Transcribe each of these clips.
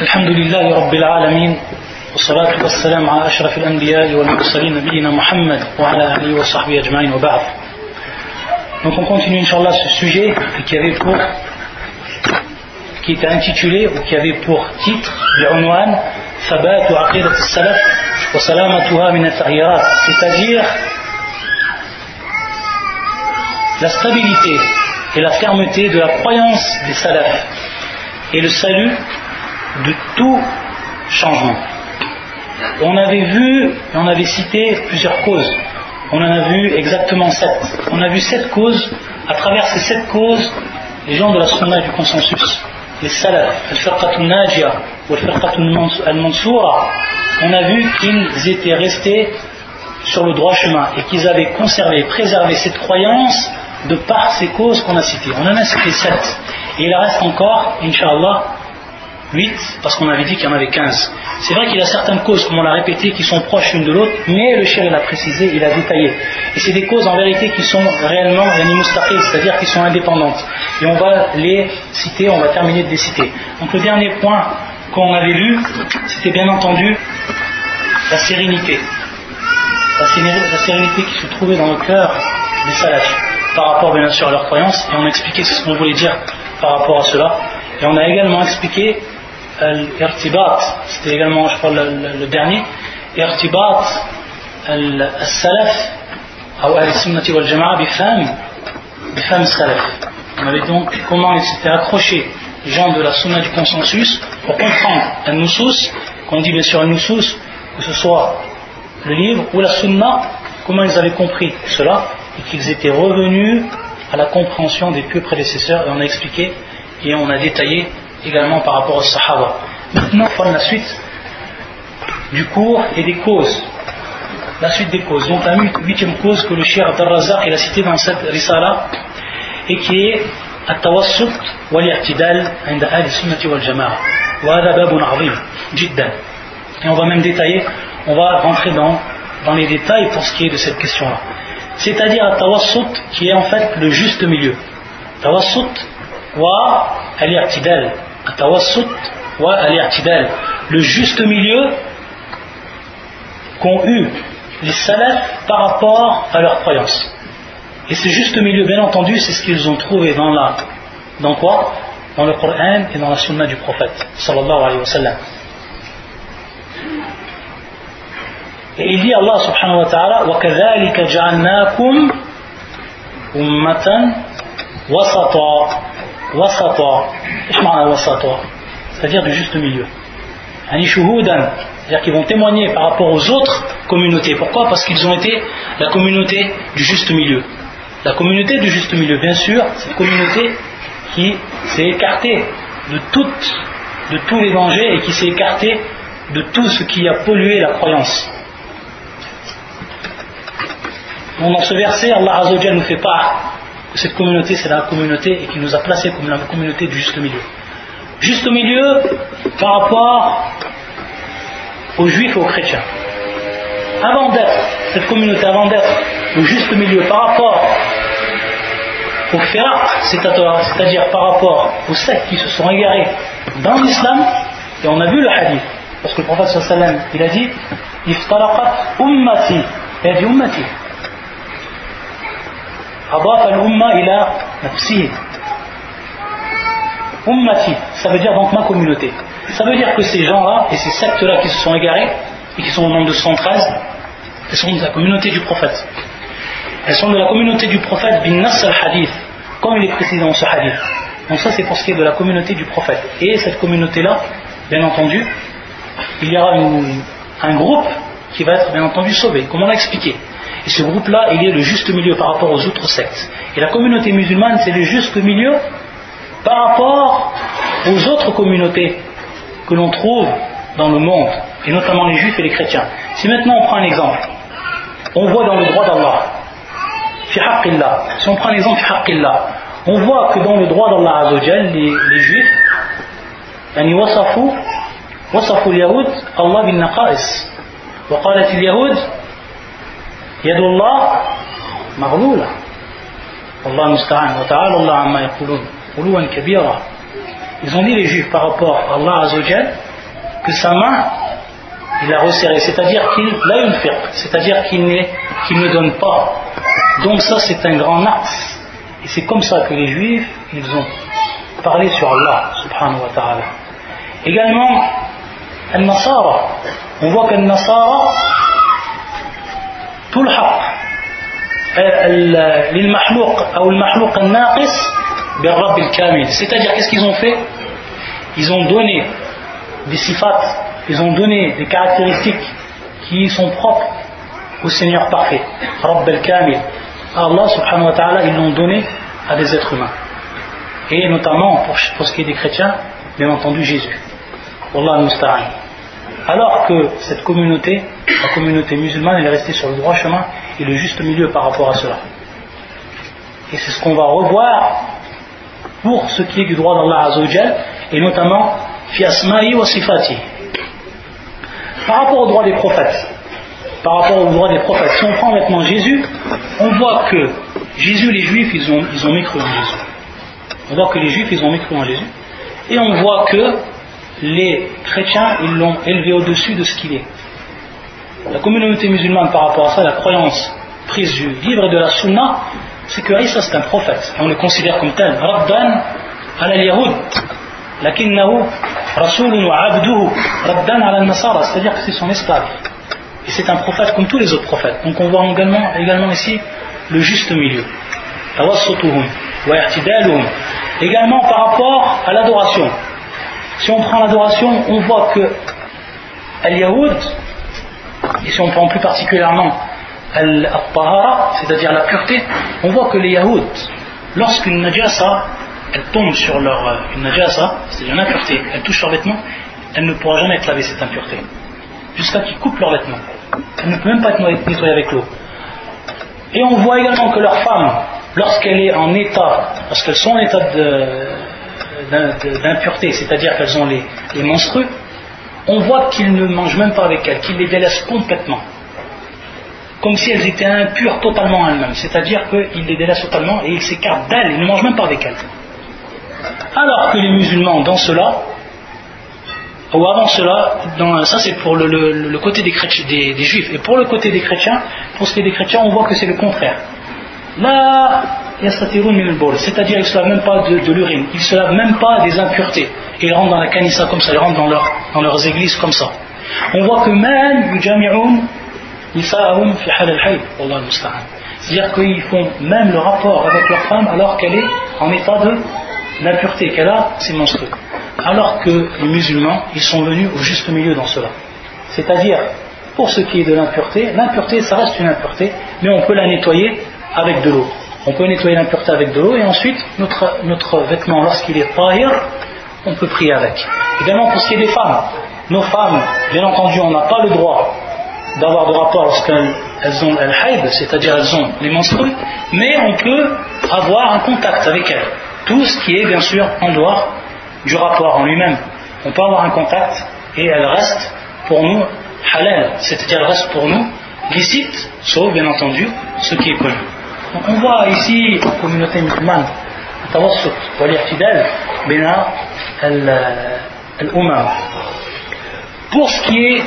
الحمد لله رب العالمين والصلاة والسلام على أشرف الأنبياء والمرسلين نبينا محمد وعلى آله وصحبه أجمعين وبعد Donc on continue Inch'Allah ce sujet qui avait pour qui était intitulé ou qui avait pour titre l'unwan Thabat wa aqidat al-salaf wa salamatuha min al c'est-à-dire la stabilité et la fermeté de la croyance des salafs et le salut de tout changement. On avait vu, on avait cité plusieurs causes. On en a vu exactement sept. On a vu sept causes. À travers ces sept causes, les gens de la sunna du consensus, les salafs, al-firqatun najia ou al-firqatun al-mansoura, on a vu qu'ils étaient restés sur le droit chemin et qu'ils avaient conservé, préservé cette croyance de par ces causes qu'on a citées. On en a cité sept. Et il reste encore, Inch'Allah, 8, parce qu'on avait dit qu'il y en avait 15. C'est vrai qu'il y a certaines causes, comme on l'a répété, qui sont proches l'une de l'autre, mais le cher l'a précisé, il a détaillé. Et c'est des causes en vérité qui sont réellement c'est-à-dire qui sont indépendantes. Et on va les citer, on va terminer de les citer. Donc le dernier point qu'on avait lu, c'était bien entendu la sérénité. La sérénité qui se trouvait dans le cœur des salafs par rapport bien sûr à leur croyance, et on a expliqué ce qu'on voulait dire par rapport à cela. Et on a également expliqué l'irtibat, c'était également, je crois, le, dernier, irtibat al-salaf, ou al-sunnati wal-jama'a bifam salaf. On avait donc comment ils s'étaient accrochés, les gens de la sunna du consensus, pour comprendre un nusus, qu'on dit bien sûr un nusus, que ce soit le livre ou la sunna, comment ils avaient compris cela, et qu'ils étaient revenus à la compréhension des pieux prédécesseurs, et on a expliqué et on a détaillé également par rapport aux Sahaba. Maintenant, on prend la suite du cours et des causes. La suite des causes. Donc la huitième cause que le Cheikh Abdel Razak a cité dans cette risala et qui est التوسط والاعتدال عند أهل السنة والجماعة وهذا باب عظيم جدا et on va même détailler on va rentrer dans, dans les détails pour ce qui est de cette question là c'est-à-dire التوسط qui est en fait le juste milieu التوسط والاعتدال التوسط والاعتدال le juste milieu qu'ont eu les salafs par rapport à leur croyance. Et ce juste milieu, bien entendu, c'est ce qu'ils ont trouvé dans la, dans quoi Dans le Coran et dans la Sunna du prophète, sallallahu alayhi wa sallam. Et il dit Allah subhanahu wa ta'ala وَكَذَلِكَ جَعَلْنَاكُمْ أُمَّةً وَسَطًا c'est-à-dire du juste milieu. C'est-à-dire qu'ils vont témoigner par rapport aux autres communautés. Pourquoi? Parce qu'ils ont été la communauté du juste milieu. La communauté du juste milieu, bien sûr, c'est une communauté qui s'est écartée de, toutes, de tous les dangers et qui s'est écartée de tout ce qui a pollué la croyance. Dans ce verset, Allah Azzawajal nous fait part cette communauté, c'est la communauté et qui nous a placés comme la communauté du juste milieu. Juste milieu par rapport aux juifs et aux chrétiens. Avant d'être, cette communauté, avant d'être le juste milieu par rapport aux firaq, c'est-à-dire par rapport aux sectes qui se sont égarés dans l'islam, et on a vu le hadith, parce que le prophète sallam, il a dit, il a dit ummati, أضاف الأمة إلى نفسه Ummati, ça veut dire donc ma communauté. Ça veut dire que ces gens-là et ces sectes-là qui se sont égarés et qui sont au nombre de 113, elles sont de la communauté du prophète. Elles sont de la communauté du prophète bin Nas al-Hadith, comme il est précisé dans ce hadith. Donc ça c'est pour ce qui est de la communauté du prophète. Et cette communauté-là, bien entendu, il y aura un groupe qui va être bien entendu sauvé, comme on l'a expliqué. Et ce groupe-là, il est le juste milieu par rapport aux autres sectes. Et la communauté musulmane, c'est le juste milieu par rapport aux autres communautés que l'on trouve dans le monde, et notamment les juifs et les chrétiens. Si maintenant on prend un exemple, on voit dans le droit d'Allah, si on prend l'exemple on voit que dans le droit d'Allah les, les juifs, يعني وصفوا وصفوا اليهود الله بالنقائص وقالت اليهود يد الله مغلولة Allah musta'an wa ta'ala Allah amma yaqulun uluwan kabira ils ont dit les juifs par rapport à Allah Azzawajal que sa main, il l'a resserrée, c'est-à-dire qu'il l'a une c'est-à-dire qu'il ne donne pas. Donc ça c'est un grand axe. Et c'est comme ça que les juifs, ils ont parlé sur Allah, subhanahu wa ta'ala. Également, Al-Nasara, on voit qu'Al-Nasara, tout le haq, c'est-à-dire qu'est-ce qu'ils ont fait? Ils ont donné des sifat ils ont donné des caractéristiques qui sont propres au Seigneur parfait. Rabb al-Kamil. Allah subhanahu wa ta'ala ils l'ont donné à des êtres humains. Et notamment pour, ce qui est des chrétiens bien entendu Jésus. Wallah al-Musta'an alors que cette communauté, la communauté musulmane, elle est restée sur le droit chemin et le juste milieu par rapport à cela. Et c'est ce qu'on va revoir pour ce qui est du droit d'Allah Azzawajal, et notamment fi wa sifati. Par rapport au droit des prophètes, par rapport au droit des prophètes, si on prend maintenant Jésus, on voit que Jésus, les juifs, ils ont, ils ont en Jésus. On voit que les juifs, ils ont mécru en Jésus. Et on voit que les chrétiens, ils l'ont élevé au-dessus de ce qu'il est. La communauté musulmane, par rapport à ça, la croyance prise du livre et de la sunna, c'est que Isa c'est un prophète. On le considère comme tel. Rabban al-Yahud, lakinnahu rasulun wa abduhu, Rabban al-Nasara, c'est-à-dire que c'est son esclave. Et c'est un prophète comme tous les autres prophètes. Donc on voit également, ici le juste milieu. wa Également par rapport à l'adoration. Si on prend l'adoration, on voit que Al-Yahoud, et si on prend plus particulièrement Al-Tahara, c'est-à-dire la pureté, on voit que les Yahoud, lorsqu'une najasa, elle tombe sur leur euh, une najasa, c'est-à-dire une impureté, elle touche leur vêtement, elle ne pourra jamais être lavée cette impureté, jusqu'à qu'ils coupent leur vêtement. Elle ne peut même pas être nettoyée avec l'eau. Et on voit également que leur femme, lorsqu'elle est en état, lorsqu'elles sont en état de, d'impureté, c'est-à-dire qu'elles ont les, monstrueux, on voit qu'ils ne mangent même pas avec elles, qu'ils les délaissent complètement. Comme si elles étaient impures totalement elles-mêmes. C'est-à-dire qu'ils les délaissent totalement et ils s'écartent d'elles, ils ne mangent même pas avec elles. Alors que les musulmans, dans cela, ou avant cela, ça c'est pour le, côté des, des, juifs, et pour le côté des chrétiens, pour ce qui est des chrétiens, on voit que c'est le contraire. Là, c'est-à-dire ils ne se lavent même pas de, l'urine, ils ne se lavent même pas des impuretés. Ils rentrent dans la kanissa comme ça, ils rentrent dans, leur, leurs églises comme ça. On voit que même c'est-à-dire qu'ils font même le rapport avec leur femme alors qu'elle est en état de l'impureté, qu'elle a ses monstrueux. Alors que les musulmans, ils sont venus au juste milieu dans cela. C'est-à-dire, pour ce qui est de l'impureté, l'impureté, ça reste une impureté, mais on peut la nettoyer avec de l'eau on peut nettoyer l'impureté avec de l'eau et ensuite notre, vêtement lorsqu'il est tahir on peut prier avec. Également pour ce qui est des femmes nos femmes bien entendu on n'a pas le droit d'avoir de rapport lorsqu'elles ont el haïd c'est-à-dire elles ont les menstrues mais on peut avoir un contact avec elles. Tout ce qui est bien sûr en dehors du rapport en lui-même. On peut avoir un contact et elle reste pour nous halal c'est-à-dire elle reste pour nous licite sauf bien entendu ce qui est connu on voit ici la communauté musulmane التوسط والاعتدال بين الأمم pour ce qui est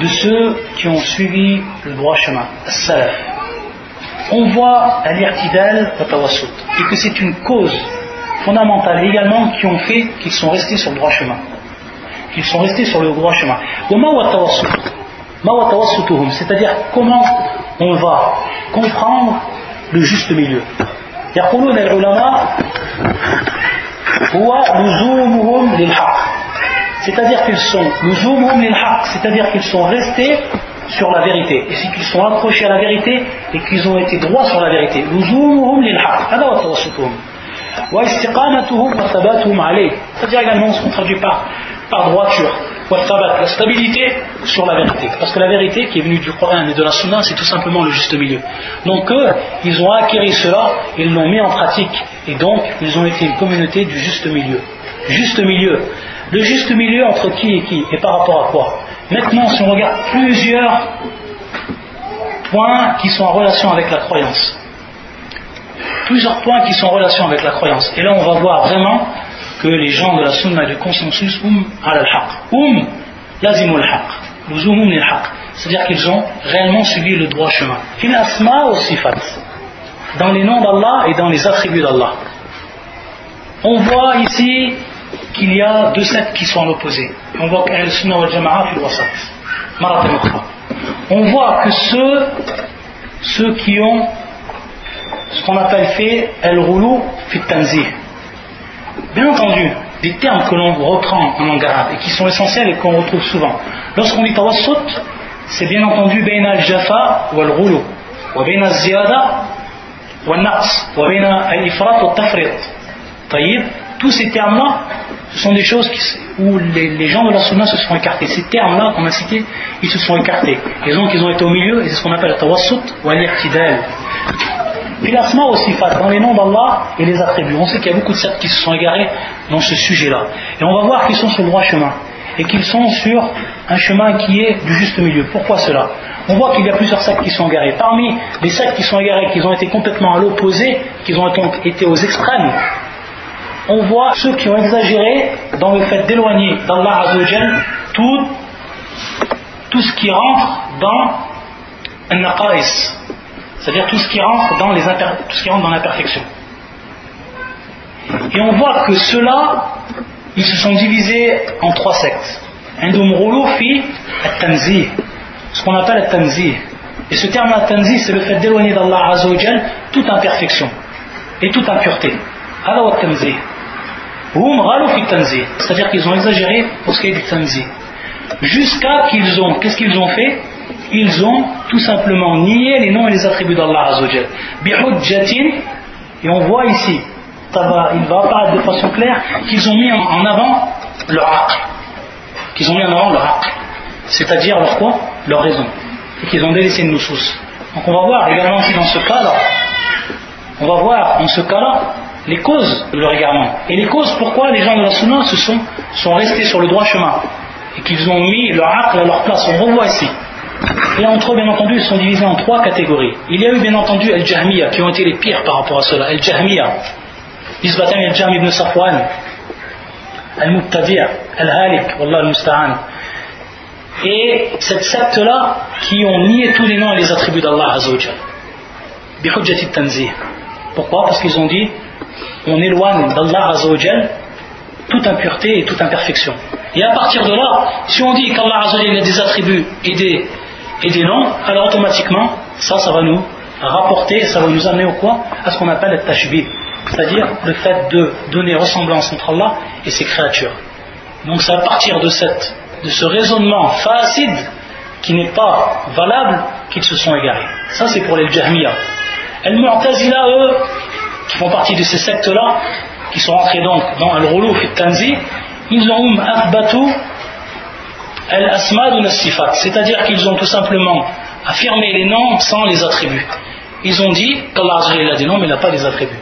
de ceux qui ont suivi le droit chemin, salaf, on voit l'irtidal et que c'est une cause fondamentale également qui ont fait qu'ils sont restés sur le droit chemin. Qu'ils sont restés sur le droit chemin. C'est-à-dire comment on va comprendre le juste milieu. c'est-à-dire qu'ils sont c'est-à-dire qu'ils sont restés sur la vérité. Et c'est qu'ils sont accrochés à la vérité et qu'ils ont été droits sur la vérité. C'est-à-dire également ce qu'on traduit par, par droiture la stabilité sur la vérité. Parce que la vérité qui est venue du Coran et de la Sunna, c'est tout simplement le juste milieu. Donc eux, ils ont acquis cela, ils l'ont mis en pratique, et donc ils ont été une communauté du juste milieu. Juste milieu. Le juste milieu entre qui et qui, et par rapport à quoi? Maintenant, si on regarde plusieurs points qui sont en relation avec la croyance, plusieurs points qui sont en relation avec la croyance, et là on va voir vraiment que les gens de la sunna et du consensus um al haq um lazimul haq c'est-à-dire qu'ils ont réellement suivi le droit chemin. Fil asma wa sifat. Dans les noms d'Allah et dans les attributs d'Allah. On voit ici qu'il y a deux sectes qui sont à l'opposé on voit qu'Ahl Sunnah wal Jama'a fil wasat. On voit que ceux ceux qui ont ce qu'on appelle fait el-roulou fit tanzih Bien entendu, des termes que l'on reprend en langue arabe et qui sont essentiels et qu'on retrouve souvent. Lorsqu'on dit tawassut, c'est bien entendu baina al-jafa ou al-ghulu, wa baina al-ziyada wa al-naqs, wa baina al-ifrat wa al-tafrit. tous ces termes-là, ce sont des choses où les, gens de la sunna se sont écartés. Ces termes-là qu'on a cités, ils se sont écartés. Et donc ils ont été au milieu, et c'est ce qu'on appelle le tawassut ou al-iqtidal. Puis aussi, dans les noms d'Allah et les attributs. On sait qu'il y a beaucoup de sectes qui se sont égarés dans ce sujet-là. Et on va voir qu'ils sont sur le droit chemin. Et qu'ils sont sur un chemin qui est du juste milieu. Pourquoi cela? On voit qu'il y a plusieurs sectes qui sont égarés. Parmi les sectes qui sont égarés, qui ont été complètement à l'opposé, qui ont été aux extrêmes, on voit ceux qui ont exagéré dans le fait d'éloigner d'Allah Azzawajal tout, tout ce qui rentre dans un naqais, c'est-à-dire tout ce qui rentre dans les tout ce qui rentre dans l'imperfection. Et on voit que ceux-là, ils se sont divisés en trois sectes. Indoum fi at-tanzih, ce qu'on appelle at-tanzih. Et ce terme at-tanzih, c'est le fait d'éloigner d'Allah Azzawajal toute imperfection et toute impureté. Alors at-tanzih. C'est-à-dire qu'ils ont exagéré pour ce qui est du tanzih. Jusqu'à qu'ils ont, qu'est-ce qu'ils ont fait? Ils ont tout simplement nié les noms et les attributs d'Allah Azzawajal. et on voit ici, il va apparaître de façon claire, qu'ils ont mis en avant leur aql. Qu'ils ont mis en avant leur aql. C'est-à-dire leur quoi? Leur raison. Et qu'ils ont délaissé une nusus. Donc on va voir également aussi dans ce cas-là, on va voir dans ce cas-là les causes de leur égarement. Et les causes pourquoi les gens de la Sunna se sont, sont restés sur le droit chemin. Et qu'ils ont mis leur aql à leur place. On revoit ici. Et entre eux, bien entendu, ils sont divisés en trois catégories. Il y a eu, bien entendu, Al-Jahmiya, qui ont été les pires par rapport à cela. Al-Jahmiya, Isbatan al-Jahm ibn Safwan, Al-Mubtadi' Al-Halik, Wallah al-Musta'an. Et cette secte-là, qui ont nié tous les noms et les attributs d'Allah Azzawajal. Bihujjati tanzih. Pourquoi? Parce qu'ils ont dit, on éloigne d'Allah Azzawajal toute impureté et toute imperfection. Et à partir de là, si on dit qu'Allah a des attributs et des, et des noms, alors automatiquement, ça, ça va nous rapporter, ça va nous amener au quoi? À ce qu'on appelle le tashbih, c'est-à-dire le fait de donner ressemblance entre Allah et ses créatures. Donc c'est à partir de, cette, de ce raisonnement facide qui n'est pas valable qu'ils se sont égarés. Ça c'est pour les Jahmiya. El Mu'tazila, eux, qui font partie de ces sectes-là, qui sont entrés donc dans Al-Roulouf et Tanzi, ils ont athbatu al-asmad ou sifat c'est-à-dire qu'ils ont tout simplement affirmé les noms sans les attributs. Ils ont dit qu'Allah a des noms mais il n'a pas les attributs.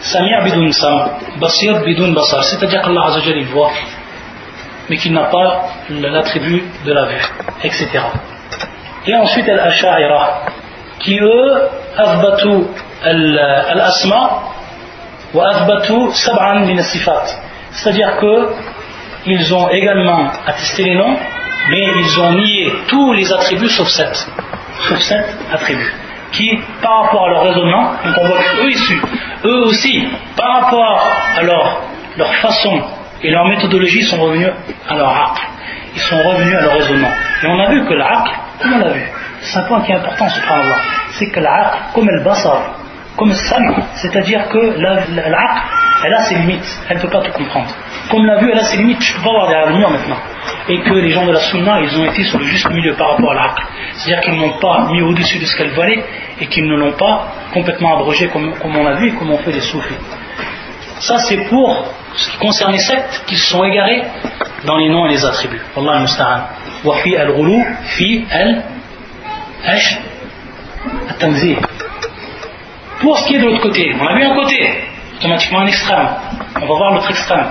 Samir bidun sam, basir bidun basar, c'est-à-dire qu'Allah il voit mais qu'il n'a pas l'attribut de la vue, etc. Et ensuite al-asha'ira qui eux athbatu al-asma c'est-à-dire qu'ils ont également attesté les noms, mais ils ont nié tous les attributs sauf sept. Sauf sept attributs. Qui, par rapport à leur raisonnement, donc on voit qu'eux issus, eux aussi, par rapport à leur, leur façon et leur méthodologie, sont revenus à leur aql. Ils sont revenus à leur raisonnement. Et on a vu que l'aql, comme on l'a vu, c'est un point qui est important, subhanallah, c'est que l'aql, comme le basar, comme sam, c'est-à-dire que l'aql, elle a ses limites, elle ne peut pas tout comprendre. Comme l'a vu, a ses limites, je ne peux pas voir derrière le mur maintenant. Et que les gens de la sunna, ils ont été sur le juste milieu par rapport à l'aql. C'est-à-dire qu'ils ne l'ont pas mis au-dessus de ce qu'elle valait et qu'ils ne l'ont pas complètement abrogé comme, on l'a vu et comme on fait des soufis. Ça, c'est pour ce qui concerne les sectes qui se sont égarés dans les noms et les attributs. Allah al-Musta'an. Wa fi al-ghulu, fi al-ash. Pour ce qui est de l'autre côté, on a vu un côté, automatiquement un extrême. On va voir l'autre extrême.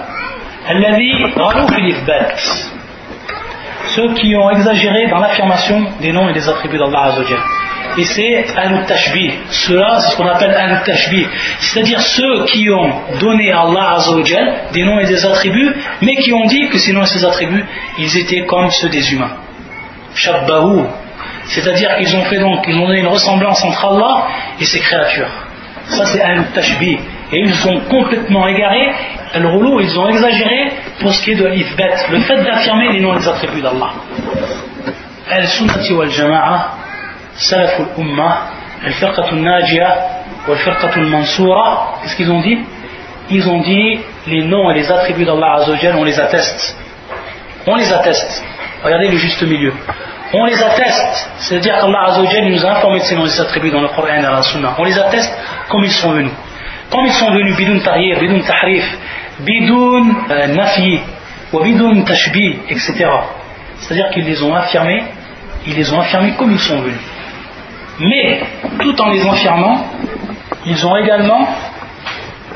Ceux qui ont exagéré dans l'affirmation des noms et des attributs d'Allah Azzawajal. et c'est Al-Tashbih. Cela, c'est ce qu'on appelle Al-Tashbih. C'est-à-dire ceux qui ont donné à Allah Azzawajal des noms et des attributs, mais qui ont dit que ces noms et ces attributs, ils étaient comme ceux des humains. Shabbahu. C'est-à-dire qu'ils ont fait donc, ils ont donné une ressemblance entre Allah et ses créatures. Ça, c'est Al-Tashbih. Et ils sont complètement égarés. Al-Roulou, ils ont exagéré pour ce qui est de l'Ifbet, le fait d'affirmer les noms et les attributs d'Allah. Al-Sunnati wal-Jama'a, Salaf al-Ummah, Al-Firqatu al-Najia, Wal-Firqatu al-Mansoura, qu'est-ce qu'ils ont dit? Ils ont dit les noms et les attributs d'Allah Azzawajal, on les atteste. On les atteste. Regardez le juste milieu. On les atteste, c'est-à-dire qu'Allah Azzawajal nous a informé de ces noms et ces attributs dans le Coran et dans la Sunna. On les atteste comme ils sont venus. Comme ils sont venus bidun tahir, bidun tahrif, bidun euh, nafi, ou bidun tashbih, etc. C'est-à-dire qu'ils les ont affirmés, ils les ont affirmés comme ils sont venus. Mais, tout en les affirmant, ils ont également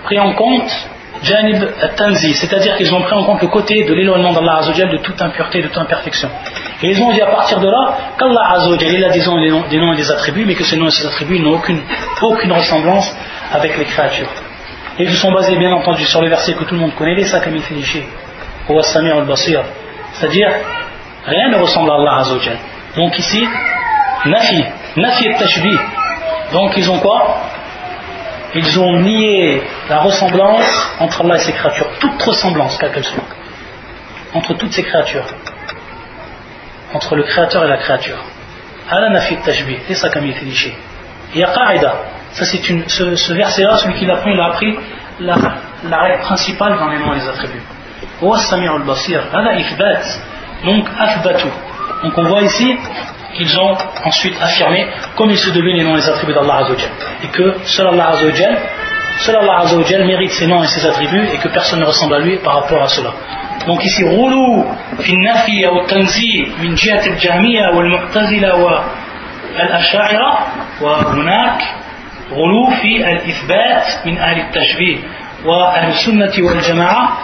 pris en compte Janib Tanzi, c'est-à-dire qu'ils ont pris en compte le côté de l'éloignement d'Allah Azzawajal de toute impureté, de toute imperfection. Et ils ont dit à partir de là qu'Allah Azzawajal, il a des noms, des noms et des attributs, mais que ces noms et ces attributs n'ont aucune, aucune ressemblance avec les créatures. Et ils se sont basés bien entendu sur le verset que tout le monde connaît, les sakami finishi, al-basir. C'est-à-dire, rien ne ressemble à Allah Azzawajal. Donc ici, nafi, nafi et tashbih. Donc ils ont quoi? Ils ont nié la ressemblance entre Allah et ses créatures, toute ressemblance, quelle qu'elle soit, entre toutes ces créatures, entre le créateur et la créature. Nafi et tashbih, les sakami finishi. Il y a qaida, ça, c'est une, ce, verset-là, celui qui l'a pris, il a appris la, règle principale dans les noms et les attributs. Donc. Donc, on voit ici qu'ils ont ensuite affirmé, comme il se devait les noms et les attributs d'Allah Azzawajal. Et que seul Allah Azzawajal, seul Allah Azzawajal mérite ses noms et ses attributs et que personne ne ressemble à lui par rapport à cela. Donc ici, roulou, fi nafi ou tanzi, min jihat al-jahmiya ou al-mu'tazila ou al-asha'ira, wa hunak, غلو في الإثبات من أهل التشبيه وأهل السنة والجماعة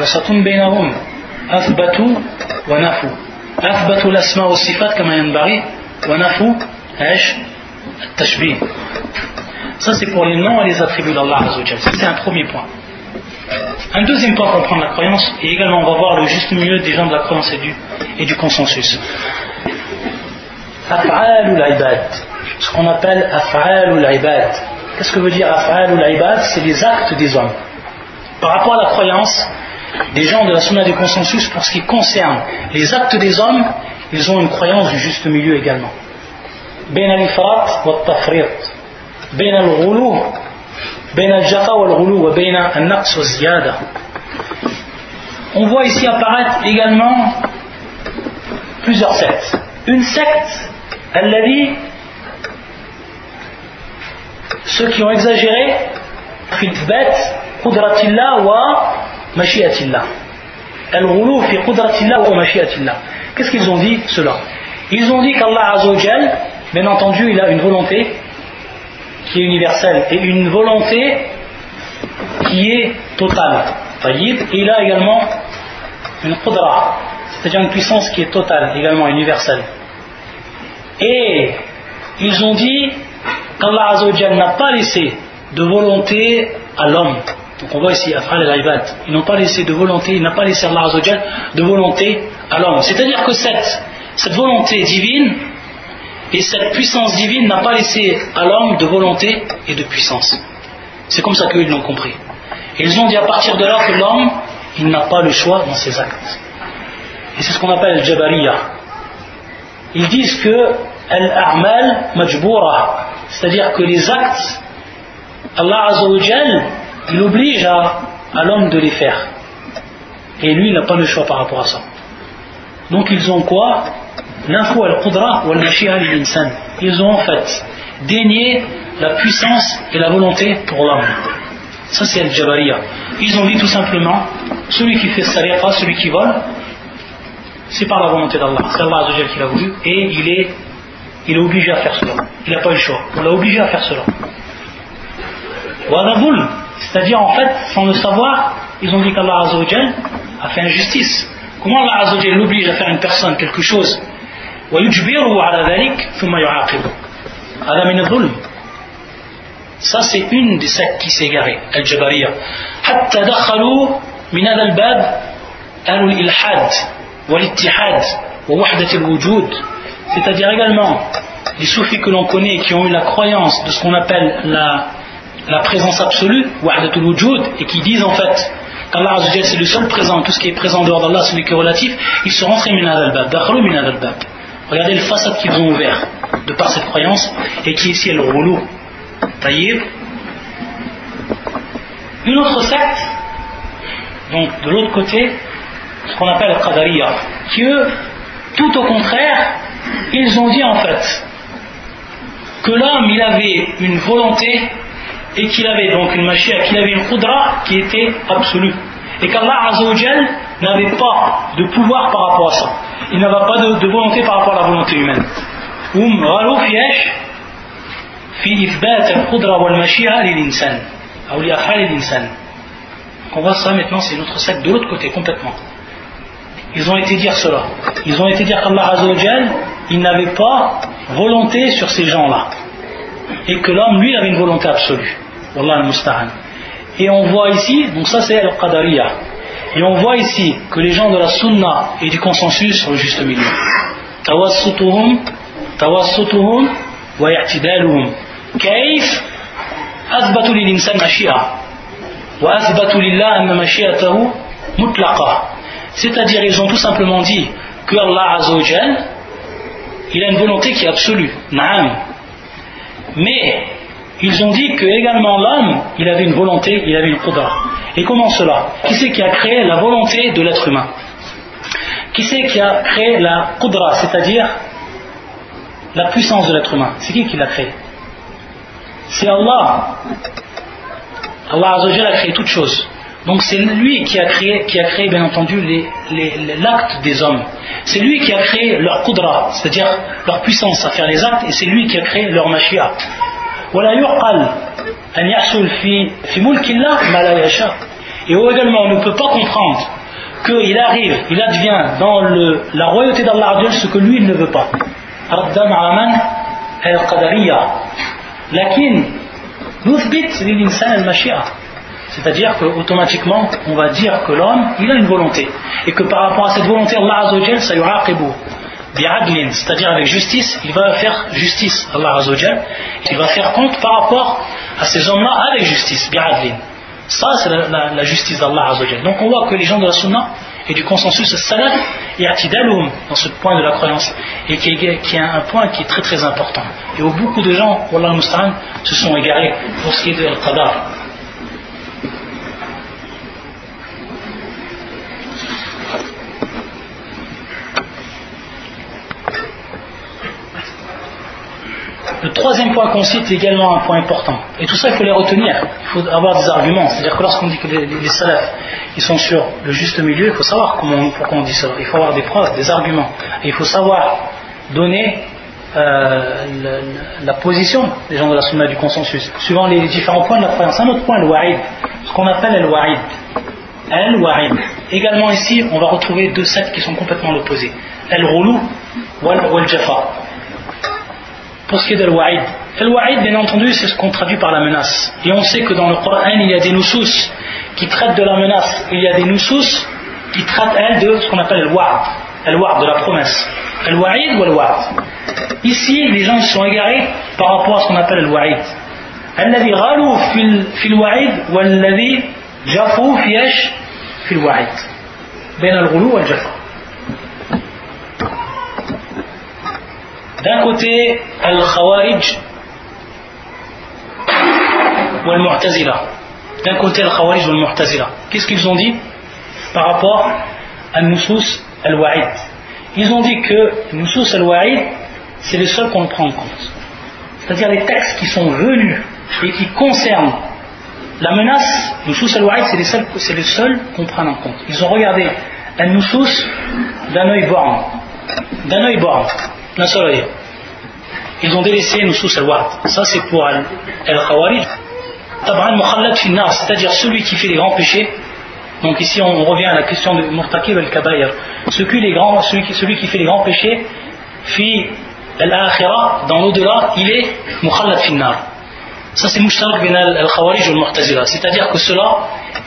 وسط بينهم أثبتوا ونفوا أثبتوا الأسماء والصفات كما ينبغي ونفوا إيش التشبيه ça, c'est pour les noms et les attributs d'Allah Azzawajal. Ça, c'est un premier point. Un deuxième point pour prendre la croyance, et également on va voir le juste milieu des gens de la croyance et du, et du consensus. Af'alul ibad, ce qu'on appelle af'alul ibad. Qu'est-ce que veut dire ou ibad? C'est les actes des hommes. Par rapport à la croyance, des gens de la sunna du consensus, pour ce qui concerne les actes des hommes, ils ont une croyance du juste milieu également. Ben al wa tafriq بين الغلو بين الجفا والغلو وبين النقص والزيادة On voit ici apparaître également plusieurs sectes. Une secte, elle l'a dit, ceux qui ont exagéré fitbet qudratillah wa mashiatillah al fi qudratillah wa mashiatillah qu'est-ce qu'ils ont dit cela ils ont dit qu'Allah Azzawajal bien entendu il a une volonté qui est universelle et une volonté qui est totale et il a également une qudra c'est-à-dire une puissance qui est totale également universelle et ils ont dit qu'Allah n'a pas laissé de volonté à l'homme. Donc on voit ici, Afral et ibad ils n'ont pas laissé de volonté, il n'a pas laissé Allah de volonté à l'homme. C'est-à-dire que cette volonté divine et cette puissance divine n'a pas laissé à l'homme de volonté et de puissance. C'est comme ça qu'ils l'ont compris. Et ils ont dit à partir de là que l'homme, il n'a pas le choix dans ses actes. Et c'est ce qu'on appelle le Jabariya. Ils disent que al-a'mal majboura, c'est-à-dire que les actes, Allah Azzawajal, il oblige à, l'homme de les faire. Et lui, il n'a pas le choix par rapport à ça. Donc ils ont quoi? L'info al-qudra ou al l'insan. Ils ont en fait dénié la puissance et la volonté pour l'homme. Ça c'est al-jabariya. Ils ont dit tout simplement, celui qui fait sariqa, celui qui vole, c'est par la volonté d'Allah. C'est Allah qui l'a voulu et il est il est obligé à faire cela. Il n'a pas le choix. On l'a obligé à faire cela. C'est-à-dire, en fait, sans le savoir, ils ont dit qu'Allah a fait injustice. Comment Allah l'oblige à faire une personne quelque chose هذا من الظلم Ça, c'est une des sectes qui s'est égarée, Al-Jabariya. حتى دخلوا من هذا الباب أهل الإلحاد والاتحاد ووحدة الوجود. C'est-à-dire également les soufis que l'on connaît qui ont eu la croyance de ce qu'on appelle la, la présence absolue, wahdatul wujud, et qui disent en fait qu'Allah Azzawajal c'est le seul présent, tout ce qui est présent dehors d'Allah, celui qui est relatif, ils sont rentrés min al-bab, dakhalu min al-bab. Regardez le façade qu'ils ont ouvert de par cette croyance et qui est ici le rouleau. Taïb. Une autre secte, donc de l'autre côté, ce qu'on appelle le Qadariya, qui eux, tout au contraire, ils ont dit en fait que l'homme il avait une volonté et qu'il avait donc une machine, qu'il avait une qudra qui était absolue. Et qu'Allah n'avait pas de pouvoir par rapport à ça il ne va pas de, volonté par rapport à la volonté humaine. Um, on voit ça maintenant, c'est notre secte de l'autre côté, complètement. Ils ont été dire cela. Ils ont été dire qu'Allah Azzawajal, il n'avait pas volonté sur ces gens-là. Et que l'homme, lui, avait une volonté absolue. Wallah al-Musta'an. Et on voit ici, donc ça c'est Al-Qadariya. Et on voit ici que les gens de la Sunna et du consensus sont le juste milieu. Tawassutuhum, tawassutuhum wa i'tidaluhum. كيف أثبتوا للإنسان مشيئة وأثبتوا لله أن مشيئته مطلقة c'est-à-dire ils ont tout simplement dit que Allah Azzawajal il a une volonté qui est absolue naam mais ils ont dit que également l'homme il avait une volonté il avait une qudra et comment cela? Qui c'est qui a créé la volonté de l'être humain? Qui c'est qui a créé la qudra c'est-à-dire la puissance de l'être humain? C'est qui qui l'a créé? C'est Allah. Allah Azzawajal a créé toutes choses. Donc c'est lui qui a créé, qui a créé bien entendu l'acte des hommes. C'est lui qui a créé leur qudra, c'est-à-dire leur puissance à faire les actes, et c'est lui qui a créé leur mashia. Et également, on ne peut pas comprendre qu'il arrive, il advient dans le, la royauté d'Allah ce que lui il ne veut pas. Lakin, c'est-à-dire qu'automatiquement, on va dire que l'homme, il a une volonté. Et que par rapport à cette volonté, Allah Azzawajal, ça c'est-à-dire avec justice, il va faire justice, Allah Azzawajal. Il va faire compte par rapport à ces hommes-là avec justice, Ça, c'est la, la, la, justice d'Allah Azzawajal. Donc on voit que les gens de la Sunna et du consensus salaf et atidaloum dans ce point de la croyance et qui est, qui un point qui est très très important et où beaucoup de gens Wallah se sont égarés pour ce qui est de Al-Qadar Le troisième point qu'on cite est également un point important. Et tout ça, il faut les retenir. Il faut avoir des arguments. C'est-à-dire que lorsqu'on dit que les, les salafs, ils sont sur le juste milieu, il faut savoir comment, pourquoi on dit ça. Il faut avoir des preuves, des arguments. Et il faut savoir donner euh, la, position des gens de la sunna du consensus, suivant les différents points de la croyance. Un autre point, le wa'id, ce qu'on appelle le wa'id. Al-wa'id. Également ici, on va retrouver deux sectes qui sont complètement opposés. Al-roulou ou al-jafa pour ce qui est de l'wa'id. Al-wa'id, bien entendu, c'est ce qu'on traduit par la menace. Et on sait que dans le Coran, il y a des nusus qui traitent de la menace. Il y a des nusus qui traitent, elles, de ce qu'on appelle le wa'd. Al-wa'd, de la promesse. Al-wa'id ou al-wa'd. Ici, les gens sont égarés par rapport à ce qu'on appelle le wa'id. الذي غالوا في في الوعيد والذي جفوا في ايش؟ في الوعيد بين الغلو والجفا D'un côté, Al-Khawarij ou Al-Mu'tazila. D'un côté, Al-Khawarij ou Al-Mu'tazila. Qu'est-ce qu'ils ont dit par rapport à Nusus Al-Wa'id? Ils ont dit que Nusus Al-Wa'id, c'est le seul qu'on prend en compte. C'est-à-dire les textes qui sont venus et qui concernent la menace, Nusus Al-Wa'id, c'est le seul qu'on prend en compte. Ils ont regardé Al-Nusus d'un œil borne. D'un œil borne Ils ont délaissé Nusus al-Wa'd. Ça, c'est pour Al-Khawarij. Mukhallad fi c'est-à-dire celui qui fait les grands péchés. Donc ici, on revient à la question de Murtakib al-Kabayr. Celui, qui fait les grands péchés, fi al-akhirah, dans l'au-delà, il est mukhallad finnar. Ça c'est mushtarak bin al-khawarij ou al-mu'tazila. C'est-à-dire que cela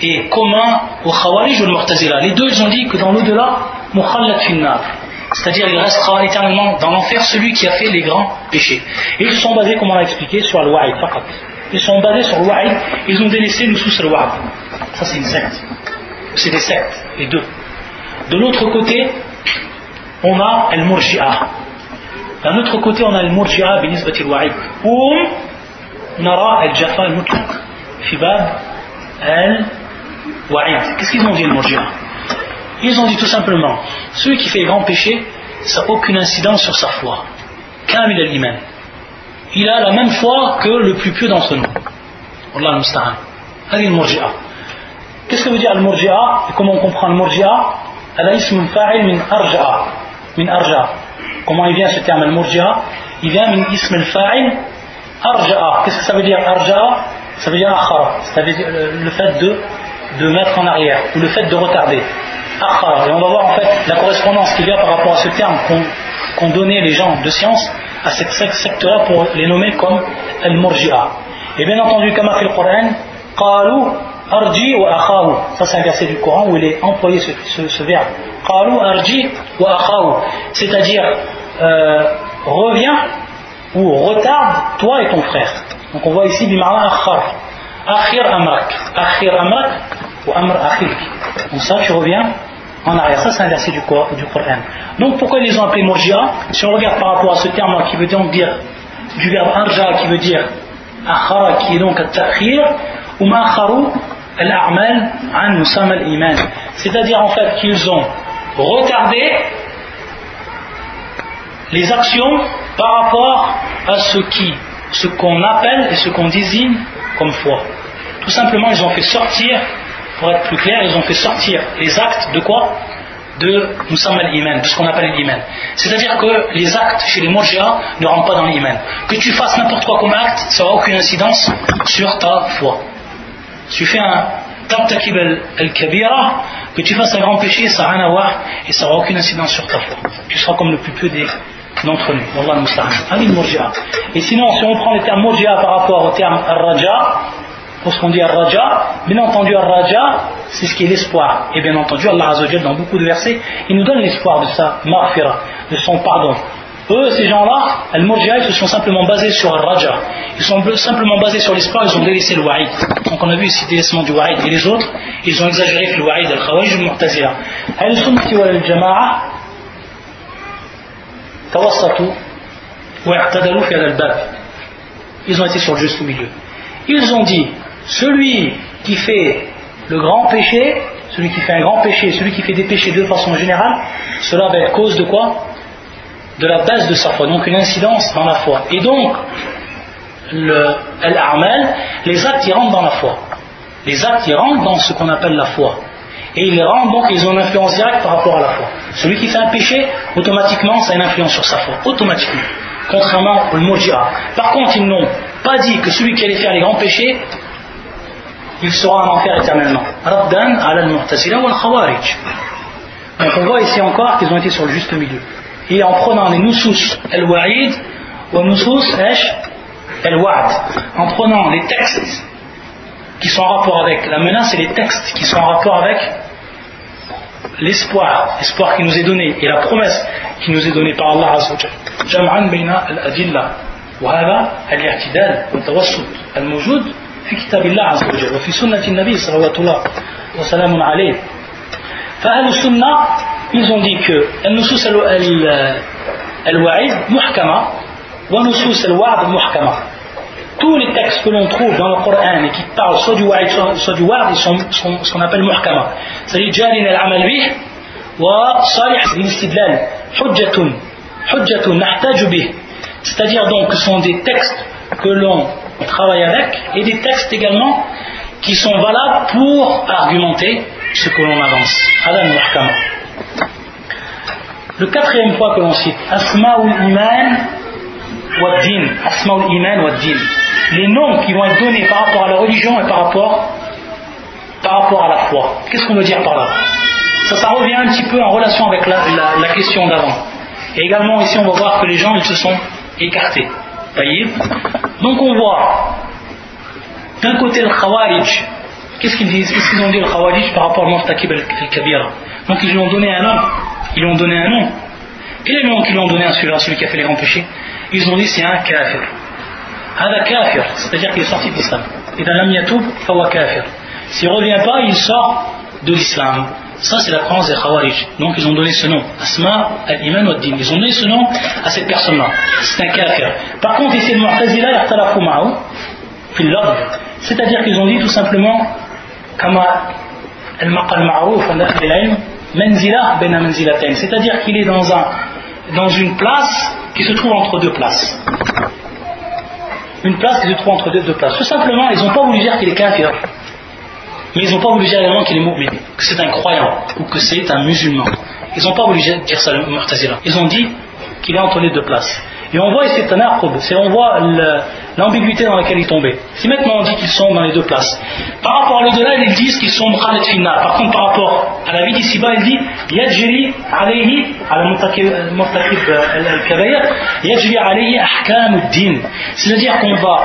est commun aux khawarij ou al-mu'tazila. Les deux, ils ont dit que dans l'au-delà, mukhallad finnar. C'est-à-dire il restera éternellement dans l'enfer celui qui a fait les grands péchés. Et ils sont basés, comme on l'a expliqué, sur al-wa'id. Ils sont basés sur al-wa'id, ils ont délaissé le sous al-wa'id. Ça c'est une secte. C'est des sectes, les deux. De l'autre côté, on a al-murji'a. D'un autre côté, on a al-murji'a binisbati al-wa'id. Ou nara al-jafa al-mutlaq. Fibab al-wa'id. Qu'est-ce qu'ils ont dit al-murji'a? Ils ont dit tout simplement, celui qui fait grand péché, ça n'a aucune incidence sur sa foi. Kamil al-iman. Il a la même foi que le plus pieux d'entre nous. Allah al-musta'an. al-murji'a. Qu'est-ce que veut dire al-murji'a Et comment on comprend al-murji'a? Al-ism fa'il min arja'a. Min arja'a. Comment il vient ce terme al-murji'a? Il vient min ism al-fa'il arja'a. Qu'est-ce que ça veut dire arja'a? Ça veut dire akhara. Ça veut dire le fait de, de mettre en arrière ou le fait de retarder. Akhara. Et on va voir en fait la correspondance qui vient par rapport à ce terme qu'ont donné les gens de science à cette secte-là pour les nommer comme al-murji'a. Et bien entendu, comme a fait le Coran, qalu arji wa. Ça c'est un verset du Coran où il est employé ce, verbe. Qalu arji wa. C'est-à-dire euh, reviens ou retarde toi et ton frère. Donc on voit ici bima'na akhar. Akhir amrak. Akhir amrak ou amr akhir. Donc ça tu reviens en arrière. Ça c'est un verset du, Coran. Donc pourquoi ils les ont appelés murji'a Si on regarde par rapport à ce terme-là qui veut donc dire du verbe arja qui veut dire akhara qui est donc at-ta'khir ou ma'akharu c'est-à-dire en fait qu'ils ont retardé les actions par rapport à ce qui, ce qu'on appelle et ce qu'on désigne comme foi. Tout simplement, ils ont fait sortir, pour être plus clair, ils ont fait sortir les actes de quoi? De Musamma iman de ce qu'on appelle l'iman. C'est-à-dire que les actes chez les Murji'a ne rentrent pas dans l'iman. Que tu fasses n'importe quoi comme acte, ça n'aura aucune incidence sur ta foi. Tu fais un tabtakib al-kabira, que tu fasses un grand péché, ça n'a rien à voir et ça n'aura aucune incidence sur ta foi. Tu seras comme le plus peu d'entre nous. Wallah murji'a. Et sinon, si on prend le terme murji'a par rapport au terme ar-raja, pour ce qu'on dit ar-raja, bien entendu ar-raja, c'est ce qui est l'espoir. Et bien entendu, Allah Azzawajal, dans beaucoup de versets, il nous donne l'espoir de sa marfira, de son pardon. Eux, ces gens-là, Al-Murji'a, ils se sont simplement basés sur Al-Raja. Ils sont simplement basés sur l'espoir, ils ont délaissé le Wa'id. Donc on a vu ici délaissement du Wa'id. Et les autres, ils ont exagéré le Wa'id, Al-Khawarij, Al-Mu'tazila. Al-Sunnati wal-Jama'a, tawassatu, wa'tadalu fi al-bab. Ils ont été sur le juste milieu. Ils ont dit, celui qui fait le grand péché, celui qui fait un grand péché, celui qui fait des péchés de façon générale, cela va être cause de quoi? De la base de sa foi, donc une incidence dans la foi. Et donc, l'amal, les actes y rentrent dans la foi. Les actes y rentrent dans ce qu'on appelle la foi. Et ils rendent donc, ils ont une influence directe par rapport à la foi. Celui qui fait un péché, automatiquement, ça a une influence sur sa foi. Automatiquement. Contrairement au Mojia. Par contre, ils n'ont pas dit que celui qui allait faire les grands péchés, il sera en enfer éternellement. Rabdan ala al-Mu'tazila wal Khawarij. Donc on voit ici encore qu'ils ont été sur le juste milieu et en prenant les nusus al-wa'id ou nusus al-wa'd, en prenant les textes qui sont en rapport avec la menace et les textes qui sont en rapport avec l'espoir, l'espoir qui nous est donné et la promesse qui nous est donnée par Allah Azza wa جمعا بين الأدلة وهذا الاعتدال والتوسط الموجود في كتاب الله عز وجل وفي سنة النبي صلى الله وسلم عليه فأهل السنة ils ont dit que al-nusus al-wa'id muhkama wa nusus al-wa'd muhkama. Tous les textes que l'on trouve dans le Coran et qui parlent soit du wa'id soit du wa'd, ils sont, ce qu'on appelle muhkama. C'est-à-dire jalin al-amal bih wa salih al-istidlal hujjatun hujjatun nahtaju bih. C'est-à-dire donc que ce sont des textes que l'on travaille avec et des textes également qui sont valables pour argumenter ce que l'on avance. Le quatrième point que l'on cite, Asma'ul Iman wa Din. Asma'ul Iman wa Din. Les noms qui vont être donnés par rapport à la religion et par rapport, par rapport à la foi. Qu'est-ce qu'on veut dire par là? Ça, ça revient un petit peu en relation avec la, la, question d'avant. Et également ici on va voir que les gens ils se sont écartés. Donc on voit d'un côté le Khawarij, qu'est-ce qu'ils disent? Qu'est-ce qu'ils ont dit le Khawarij par rapport au Murtakib al-Kabira Donc ils lui ont donné un nom. Ils lui ont donné un nom. Quel est le nom qu'ils lui ont donné à celui-là, celui qui a fait les grands péchés? Ils ont dit c'est un kafir. Hada kafir, c'est-à-dire qu'il est sorti de l'islam. Et dans l'am yatoub, fawa kafir. S'il ne revient pas, il sort de l'islam. Ça, c'est la croyance des Khawarij. Donc, ils ont donné ce nom. Asma al-Iman wa Din. Ils ont donné ce nom à cette personne-là. C'est un kafir. Par contre, ici, le Mu'tazila, yartalafu ma'ou, fil C'est-à-dire qu'ils ont dit tout simplement, kama al-maqal ma'rouf, manzila bena manzilatayn. C'est-à-dire qu'il est dans, un, dans une place qui se trouve entre deux places. Une place qui se trouve entre deux, deux places. Tout simplement, ils n'ont pas voulu dire qu'il est kafir. Mais ils n'ont pas voulu dire également qu'il est mu'min, que c'est un croyant ou que c'est un musulman. Ils n'ont pas voulu dire ça, le Mu'tazila. Ils ont dit qu'il est entre les deux places. Et on voit ici c'est on voit l'ambiguïté dans laquelle il tombait. Si maintenant on dit qu'ils sont dans les deux places, par rapport à l'au-delà, ils disent qu'ils sont Mukhalet Finna. Par contre, par rapport à la vie d'ici-bas, il dit Yajri alayhi, al murtakib al-kabayr, Yajri alayhi ahkam din. C'est-à-dire qu'on va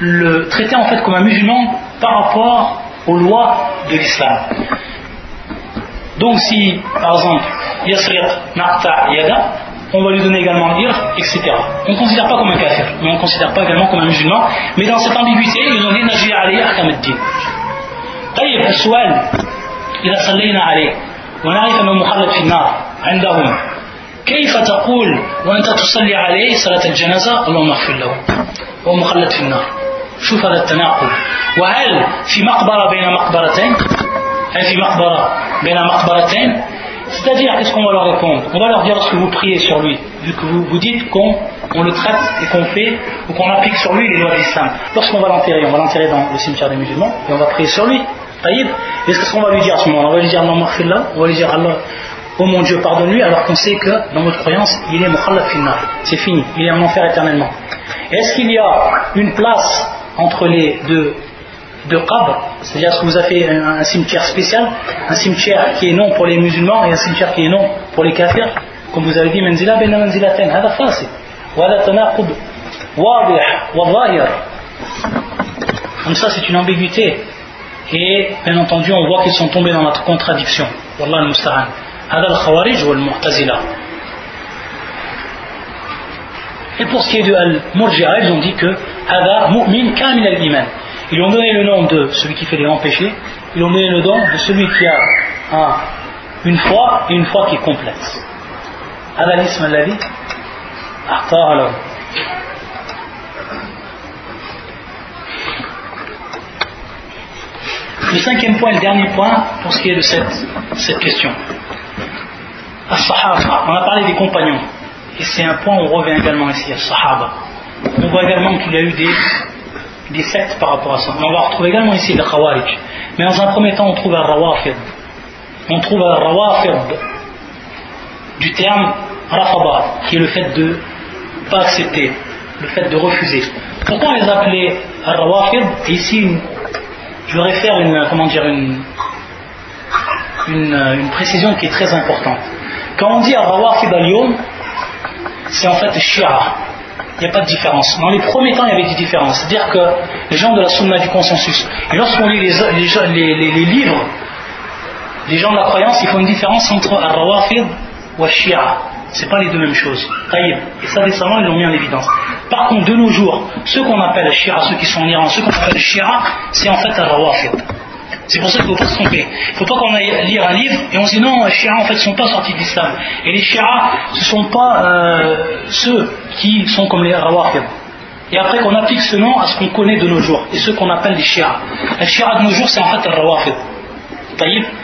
le traiter en fait comme un musulman par rapport aux lois de l'islam. Donc si, par exemple, Yasriq Naqta Yada, on va lui donner également dire, etc. On ne considère pas comme un kafir, mais on ne considère pas également comme un musulman. Mais dans cette ambiguïté, ils ont dit Najri Ali Ahkam al-Din. طيب السؤال إذا صلينا عليه ونعرف أنه مخلد في النار عندهم كيف تقول وأنت تصلي عليه صلاة الجنازة اللهم اغفر له هو مخلد في النار شوف هذا التناقض وهل في مقبرة بين مقبرتين هل في مقبرة بين مقبرتين C'est-à-dire, qu'est-ce qu'on va leur répondre On va leur dire lorsque vous priez sur lui, vu que vous, vous dites qu'on on le traite et qu'on fait, ou qu'on applique sur lui les lois de l'islam. Lorsqu'on va l'enterrer, on va l'enterrer dans le cimetière des musulmans, et on va prier sur lui. Taïb. Et qu'est-ce qu'on va lui dire à ce moment On va lui dire Allah on va lui dire Allah, oh mon Dieu, pardonne-lui, alors qu'on sait que dans notre croyance, il est mukhallaf finnar. C'est fini, il est en enfer éternellement. Est-ce qu'il y a une place entre les deux de qabr, c'est-à-dire ce que vous avez un, un, cimetière spécial, un cimetière qui est non pour les musulmans et un cimetière qui est non pour les kafirs, comme vous avez dit, manzila ben wa zahir. Comme ça, c'est une ambiguïté. Et bien entendu, on voit qu'ils sont tombés dans notre contradiction. Wallah al-musta'an. Al-khawarij ou al-mu'tazila. Et pour ce qui est de Al-Murji'a, ils ont dit que Hada mu'min kamil al-iman. Ils ont donné le nom de celui qui fait les péchés, ils ont donné le nom de celui qui a un, une foi et une foi qui est complète. Hada l'ism al-ladhi alors. Le cinquième point le dernier point pour ce qui est de cette, cette question. On a parlé des compagnons. Et c'est un point où on revient également ici, à Sahaba. On voit également qu'il y a eu des, des sectes par rapport à ça. On va retrouver également ici le Khawarij. Mais dans un premier temps, on trouve un Rawafid. On trouve un Rawafid du terme Rafaba, qui est le fait de ne pas accepter, le fait de refuser. Pourquoi on les appelait Rawafid Ici, je voudrais faire une, comment dire, une, une, précision qui est très importante. Quand on dit Rawafid al c'est en fait Shia. Il n'y a pas de différence. Dans les premiers temps, il y avait des différences. C'est-à-dire que les gens de la Sunna du consensus, et lorsqu'on lit les, les, les, les, livres, les gens de la croyance, ils font une différence entre Al-Rawafid ou Shia. Ce pas les deux mêmes choses. Et ça, récemment, ils l'ont mis en évidence. Par contre, de nos jours, ceux qu'on appelle Shia, ceux qui sont en Iran, ceux qu'on appelle Shia, c'est en fait Al-Rawafid. C'est pour ça qu'il ne faut pas se tromper. Il ne faut pas qu'on aille lire un livre et on se dit non, les chiites en fait ne sont pas sortis de l'islam. Et les chiites, ce ne sont pas euh, ceux qui sont comme les rawafid. Et après qu'on applique ce nom à ce qu'on connaît de nos jours, et ceux qu'on appelle les chiites. Les chiites de nos jours, c'est en fait les rawafid.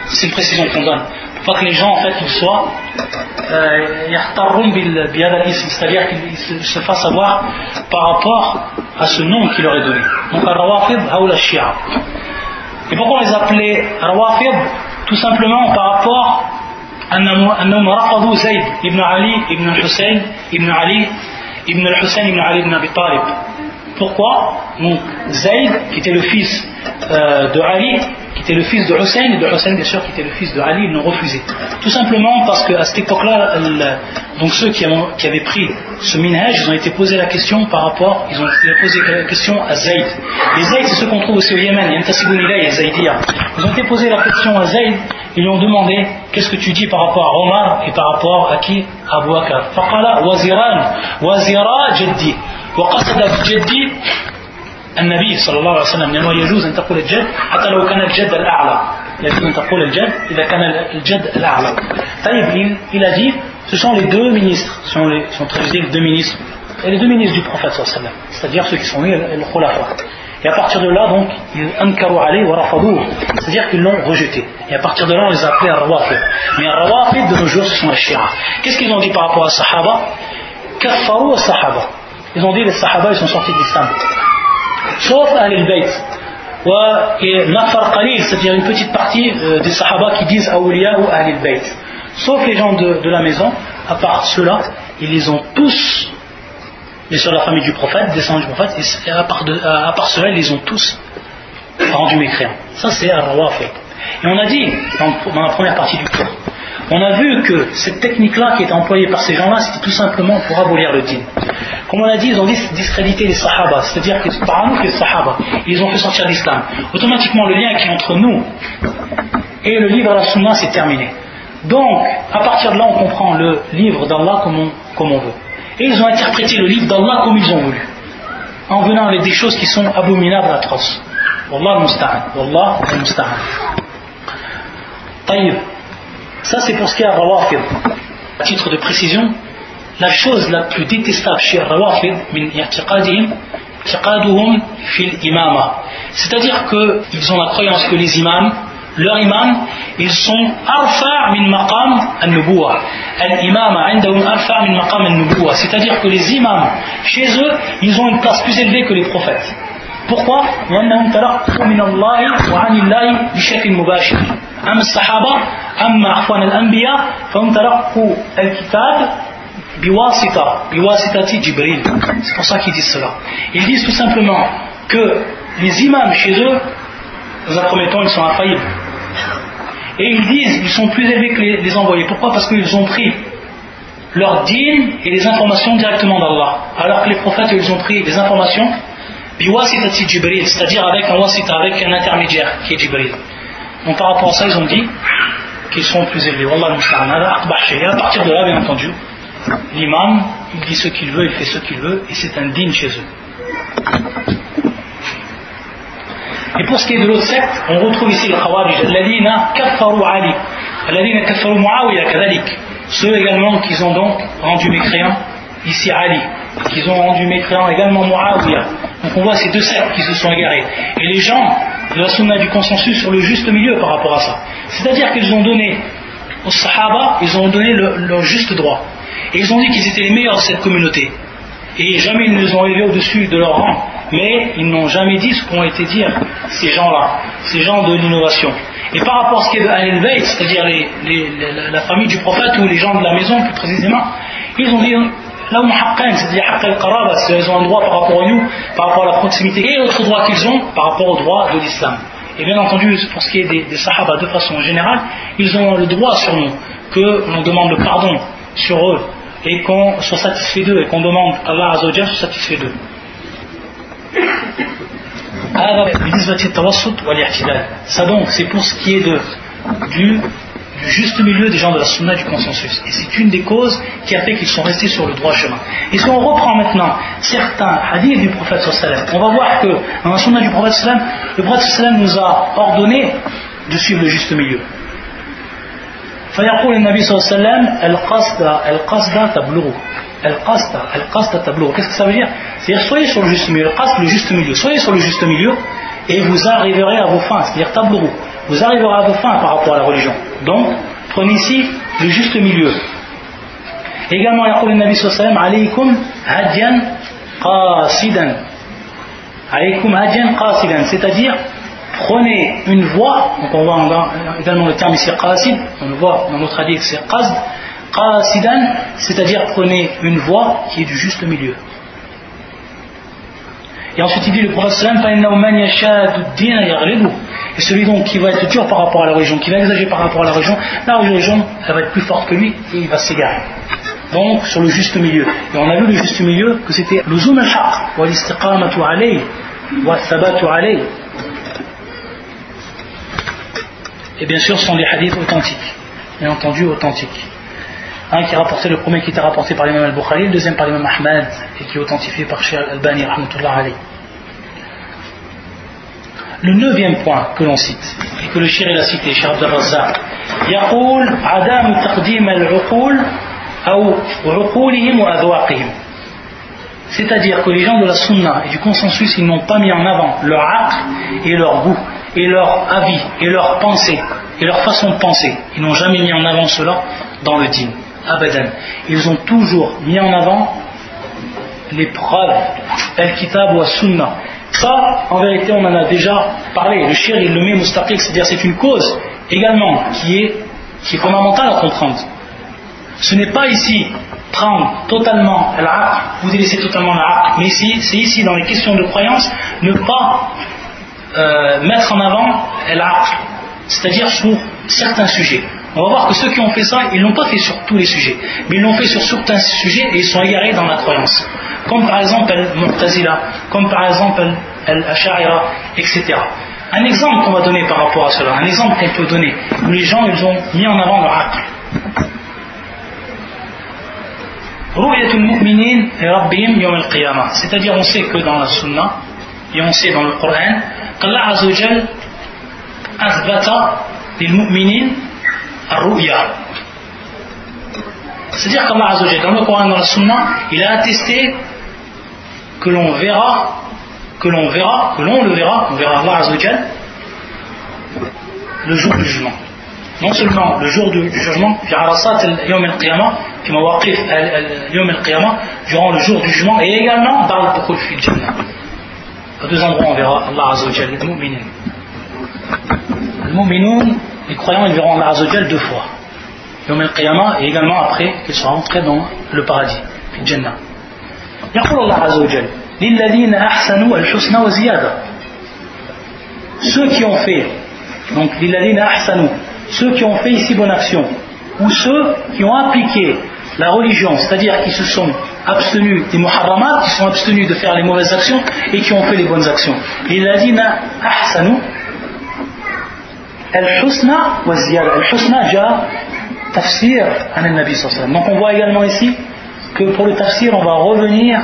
C'est une précision qu'on donne. Pour pas que les gens en fait ils soient euh, c'est-à-dire qu'ils se fassent avoir par rapport à ce nom qu'il leur est donné. Donc, al-rawafid ou la shia. Et pourquoi on les appelait Rawafid? Tout simplement par rapport à Rafadou Zayd ibn Ali ibn Hussein ibn Ali ibn Hussein ibn Ali ibn Abi Talib. Pourquoi Donc Zayd, qui était le fils euh, de Ali, qui était le fils de Hussein, et de Hussein, bien sûr, qui était le fils de Ali, ils l'ont refusé. Tout simplement parce qu'à cette époque-là, donc ceux qui, avaient pris ce minhaj, ils ont été posés la question par rapport, ils ont posé la question à Zayd. Les Zayd, c'est ce qu'on trouve aussi au Yémen, et Zaydiya. Ils ont été posés la question à Zayd, ils lui ont demandé qu'est-ce que tu dis par rapport à Omar et par rapport à qui? Abu Bakr. Faqala waziran, wazira jaddi. وقصد بجدي النبي صلى الله عليه وسلم لأنه يجوز أن تقول الجد حتى لو كان الجد الأعلى يجوز أن تقول الجد إذا كان الجد الأعلى طيب il a dit ce sont les deux ministres sont, les, sont traduits les deux ministres et les deux ministres du prophète c'est-à-dire ceux qui sont nés le khulafa et à partir de là donc ils ankaru alayhi wa rafadouh c'est-à-dire qu'ils l'ont rejeté et à partir de là on les a appelés rawafid mais rawafid de nos jours ce sont les shira qu'est-ce qu'ils ont dit par rapport à sahaba kaffaru sahaba ils ont dit les sahaba ils sont sortis de l'islam sauf Ahl al-Bayt et Nafar Qalil, c'est-à-dire une petite partie euh, des Sahaba qui disent Awliya ou Ahl al-Bayt. Sauf les gens de, de la maison, à part ceux-là, ils les ont tous, les sur la famille du prophète, descendants du prophète, à part, de, à part ceux-là, ils les ont tous rendus mécréants. Ça, c'est Ar-Rawafid. Et on a dit, dans la première partie du cours, on a vu que cette technique-là qui est employée par ces gens-là, c'était tout simplement pour abolir le din. Comme on a dit, ils ont discrédité les sahaba, c'est-à-dire que par nous, les sahaba, ils ont fait sortir l'islam. Automatiquement, le lien qui est entre nous et le livre de la sunna, c'est terminé. Donc, à partir de là, on comprend le livre d'Allah comme comme on veut. Et ils ont interprété le livre d'Allah comme ils ont voulu, en venant avec des choses qui sont abominables, atroces. Wallah al-musta'an. Wallah al-musta'an. Ça, c'est pour ce qui est à Rawafid. À titre de précision, la chose la plus détestable chez Rawafid, c'est-à-dire qu'ils ont la croyance que les imams, leurs imams, ils sont arfa' min maqam al-nubuwa. Indahum arfa' min maqam al-nubuwa. C'est-à-dire que les imams, chez eux, ils ont une place plus élevée que les prophètes. Pourquoi لأنهم تلقوا من الله وعن الله بشكل مباشر أما الصحابة أما عفوا الأنبياء فهم تلقوا الكتاب بواسطة بواسطة جبريل c'est pour ça qu'ils disent cela ils disent tout simplement que les imams chez eux dans un premier temps ils sont infaillibles et ils disent ils sont plus élevés que les, les envoyés pourquoi parce qu'ils ont pris leur dîme et les informations directement d'Allah alors que les prophètes ils ont pris des informations biwasitati c'est-à-dire avec un wasita, avec un intermédiaire qui est Jibril. Donc par rapport à ça, ils ont dit qu'ils sont plus élevés. Wallah Et à partir de là, bien entendu, l'imam, il dit ce qu'il veut, il fait ce qu'il veut, et c'est un digne chez eux. Et pour ce qui est de l'autre secte, on retrouve ici le Khawarij, Ladina kaffaru Ali, Ladina kaffaru Muawiya kadalik, ceux également qui ont donc rendu mécréants ici Ali, qu'ils ont rendu mécréants également Muawiyah. Donc on voit ces deux sectes qui se sont égarés. Et les gens de la sunna du consensus sur le juste milieu par rapport à ça. C'est-à-dire qu'ils ont donné aux Sahaba, ils ont donné leur juste droit. Et ils ont dit qu'ils étaient les meilleurs de cette communauté. Et jamais ils ne les ont élevés au-dessus de leur rang. Mais ils n'ont jamais dit ce qu'ont été dire ces gens-là, ces gens de l'innovation. Et par rapport à ce qui est de Ahl c'est-à-dire la famille du prophète ou les gens de la maison plus précisément, ils ont dit Là, c'est-à-dire haqq al-qaraba, c'est-à-dire ils ont un droit par rapport à nous, par rapport à la proximité, et l'autre droit qu'ils ont par rapport au droit de l'islam. Et bien entendu, pour ce qui est des, des de façon générale, ils ont le droit sur nous, que l'on demande le pardon sur eux, et qu'on soit satisfait d'eux, et qu'on demande à Allah Azzawajal soit satisfait d'eux. Ça donc, c'est pour ce qui est de, du du juste milieu des gens de la sunna du consensus. Et c'est une des causes qui a fait qu'ils sont restés sur le droit chemin. Et si on reprend maintenant certains hadiths du prophète sallam, on va voir que dans la sunna du prophète sallam, le prophète sallam nous a ordonné de suivre le juste milieu. فيقول النبي صلى الله عليه وسلم القصد القصد تبلغ القصد القصد تبلغ qu'est-ce que ça veut dire c'est-à-dire soyez sur le juste milieu القصد le juste milieu soyez sur le juste milieu et vous arriverez à vos fins c'est-à-dire تبلغوا vous arriverez à vos fins par rapport à la religion. Donc, prenez ici le juste milieu. Également, il y a Nabi sallam alaykum hadyan qasidan. Alaykum hadyan qasidan, c'est-à-dire prenez une voie, donc on voit également le terme ici qasid, on le voit dans notre hadith c'est qasd, qasidan, c'est-à-dire prenez une voie qui est du juste milieu. Et ensuite il dit le prophète et celui donc qui va être dur par rapport à la religion, qui va exagérer par rapport à la religion, la religion elle va être plus forte que lui et il va s'égarer. donc sur le juste milieu. Et on a vu le juste milieu que c'était le zoom l'istiqamatu alayh, wa thabatu alayh. Et bien sûr, ce sont des hadiths authentiques, bien entendu authentiques Un qui est rapporté, le premier qui était rapporté par l'imam al-Bukhari, le deuxième par l'imam Ahmad, et qui est authentifié par Cheikh al-Albani, rahmatullah alayh. Le neuvième point que l'on cite, et que le shir a cité, Cheikh Abdel Razzaq, يقول عدم تقديم العقول أو عقولهم وأذواقهم c'est-à-dire que les gens de la sunna et du consensus, ils n'ont pas mis en avant leur aql et leur goût, et leur avis, et leur pensée, et leur façon de penser. Ils n'ont jamais mis en avant cela dans le din. Abadan. Ils ont toujours mis en avant les preuves, al-kitab ou sunna Ça, en vérité, on en a déjà parlé. Le shir, il le met mustaqik, c'est-à-dire c'est une cause également qui est, qui est fondamentale à comprendre. Ce n'est pas ici prendre totalement l'aql, vous délaisser totalement l'aql, mais ici, c'est ici dans les questions de croyance, ne pas euh, mettre en avant l'aql, c'est-à-dire sur certains sujets. On va voir que ceux qui ont fait ça, ils ne l'ont pas fait sur tous les sujets, mais ils l'ont fait sur certains sujets et ils sont égarés dans la croyance. Comme par exemple Al-Mu'tazila, comme par exemple Al-Ash'ira, etc. Un exemple qu'on va donner par rapport à cela, un exemple qu'on peut donner, où les gens ils ont mis en avant leur acte. C'est-à-dire on sait que dans la Sunna et on sait dans le Coran qu'Allah Azzawajal أثبت للمؤمنين c'est-à-dire qu'Allah Azzawajal, dans le Coran dans la Sunna, il a attesté que l'on verra, que l'on verra, que l'on le verra, on verra Allah Azzawajal, le jour du jugement. Non seulement le jour du, jugement, durant le jour du jugement, et également dans le Bukhul fil Jannah. À deux endroits, on verra Allah Azzawajal, les mu'minin. Les mu'minoun, les croyants, ils verront Allah Azzawajal deux fois. Yom al-Qiyamah et également après qu'ils soient rentrés dans le paradis, le Jannah. يقول الله عز وجل للذين أحسنوا الحسنى وزيادة ceux qui ont fait donc للذين أحسنوا ceux qui ont fait ici bonne action ou ceux qui ont appliqué la religion c'est-à-dire qui se sont abstenus des muharramat qui sont abstenus de faire les mauvaises actions et qui ont fait les bonnes actions للذين أحسنوا Al-Husna wa Ziyada. Al-Husna ja tafsir an nabi Donc on voit également ici que pour le tafsir, on va revenir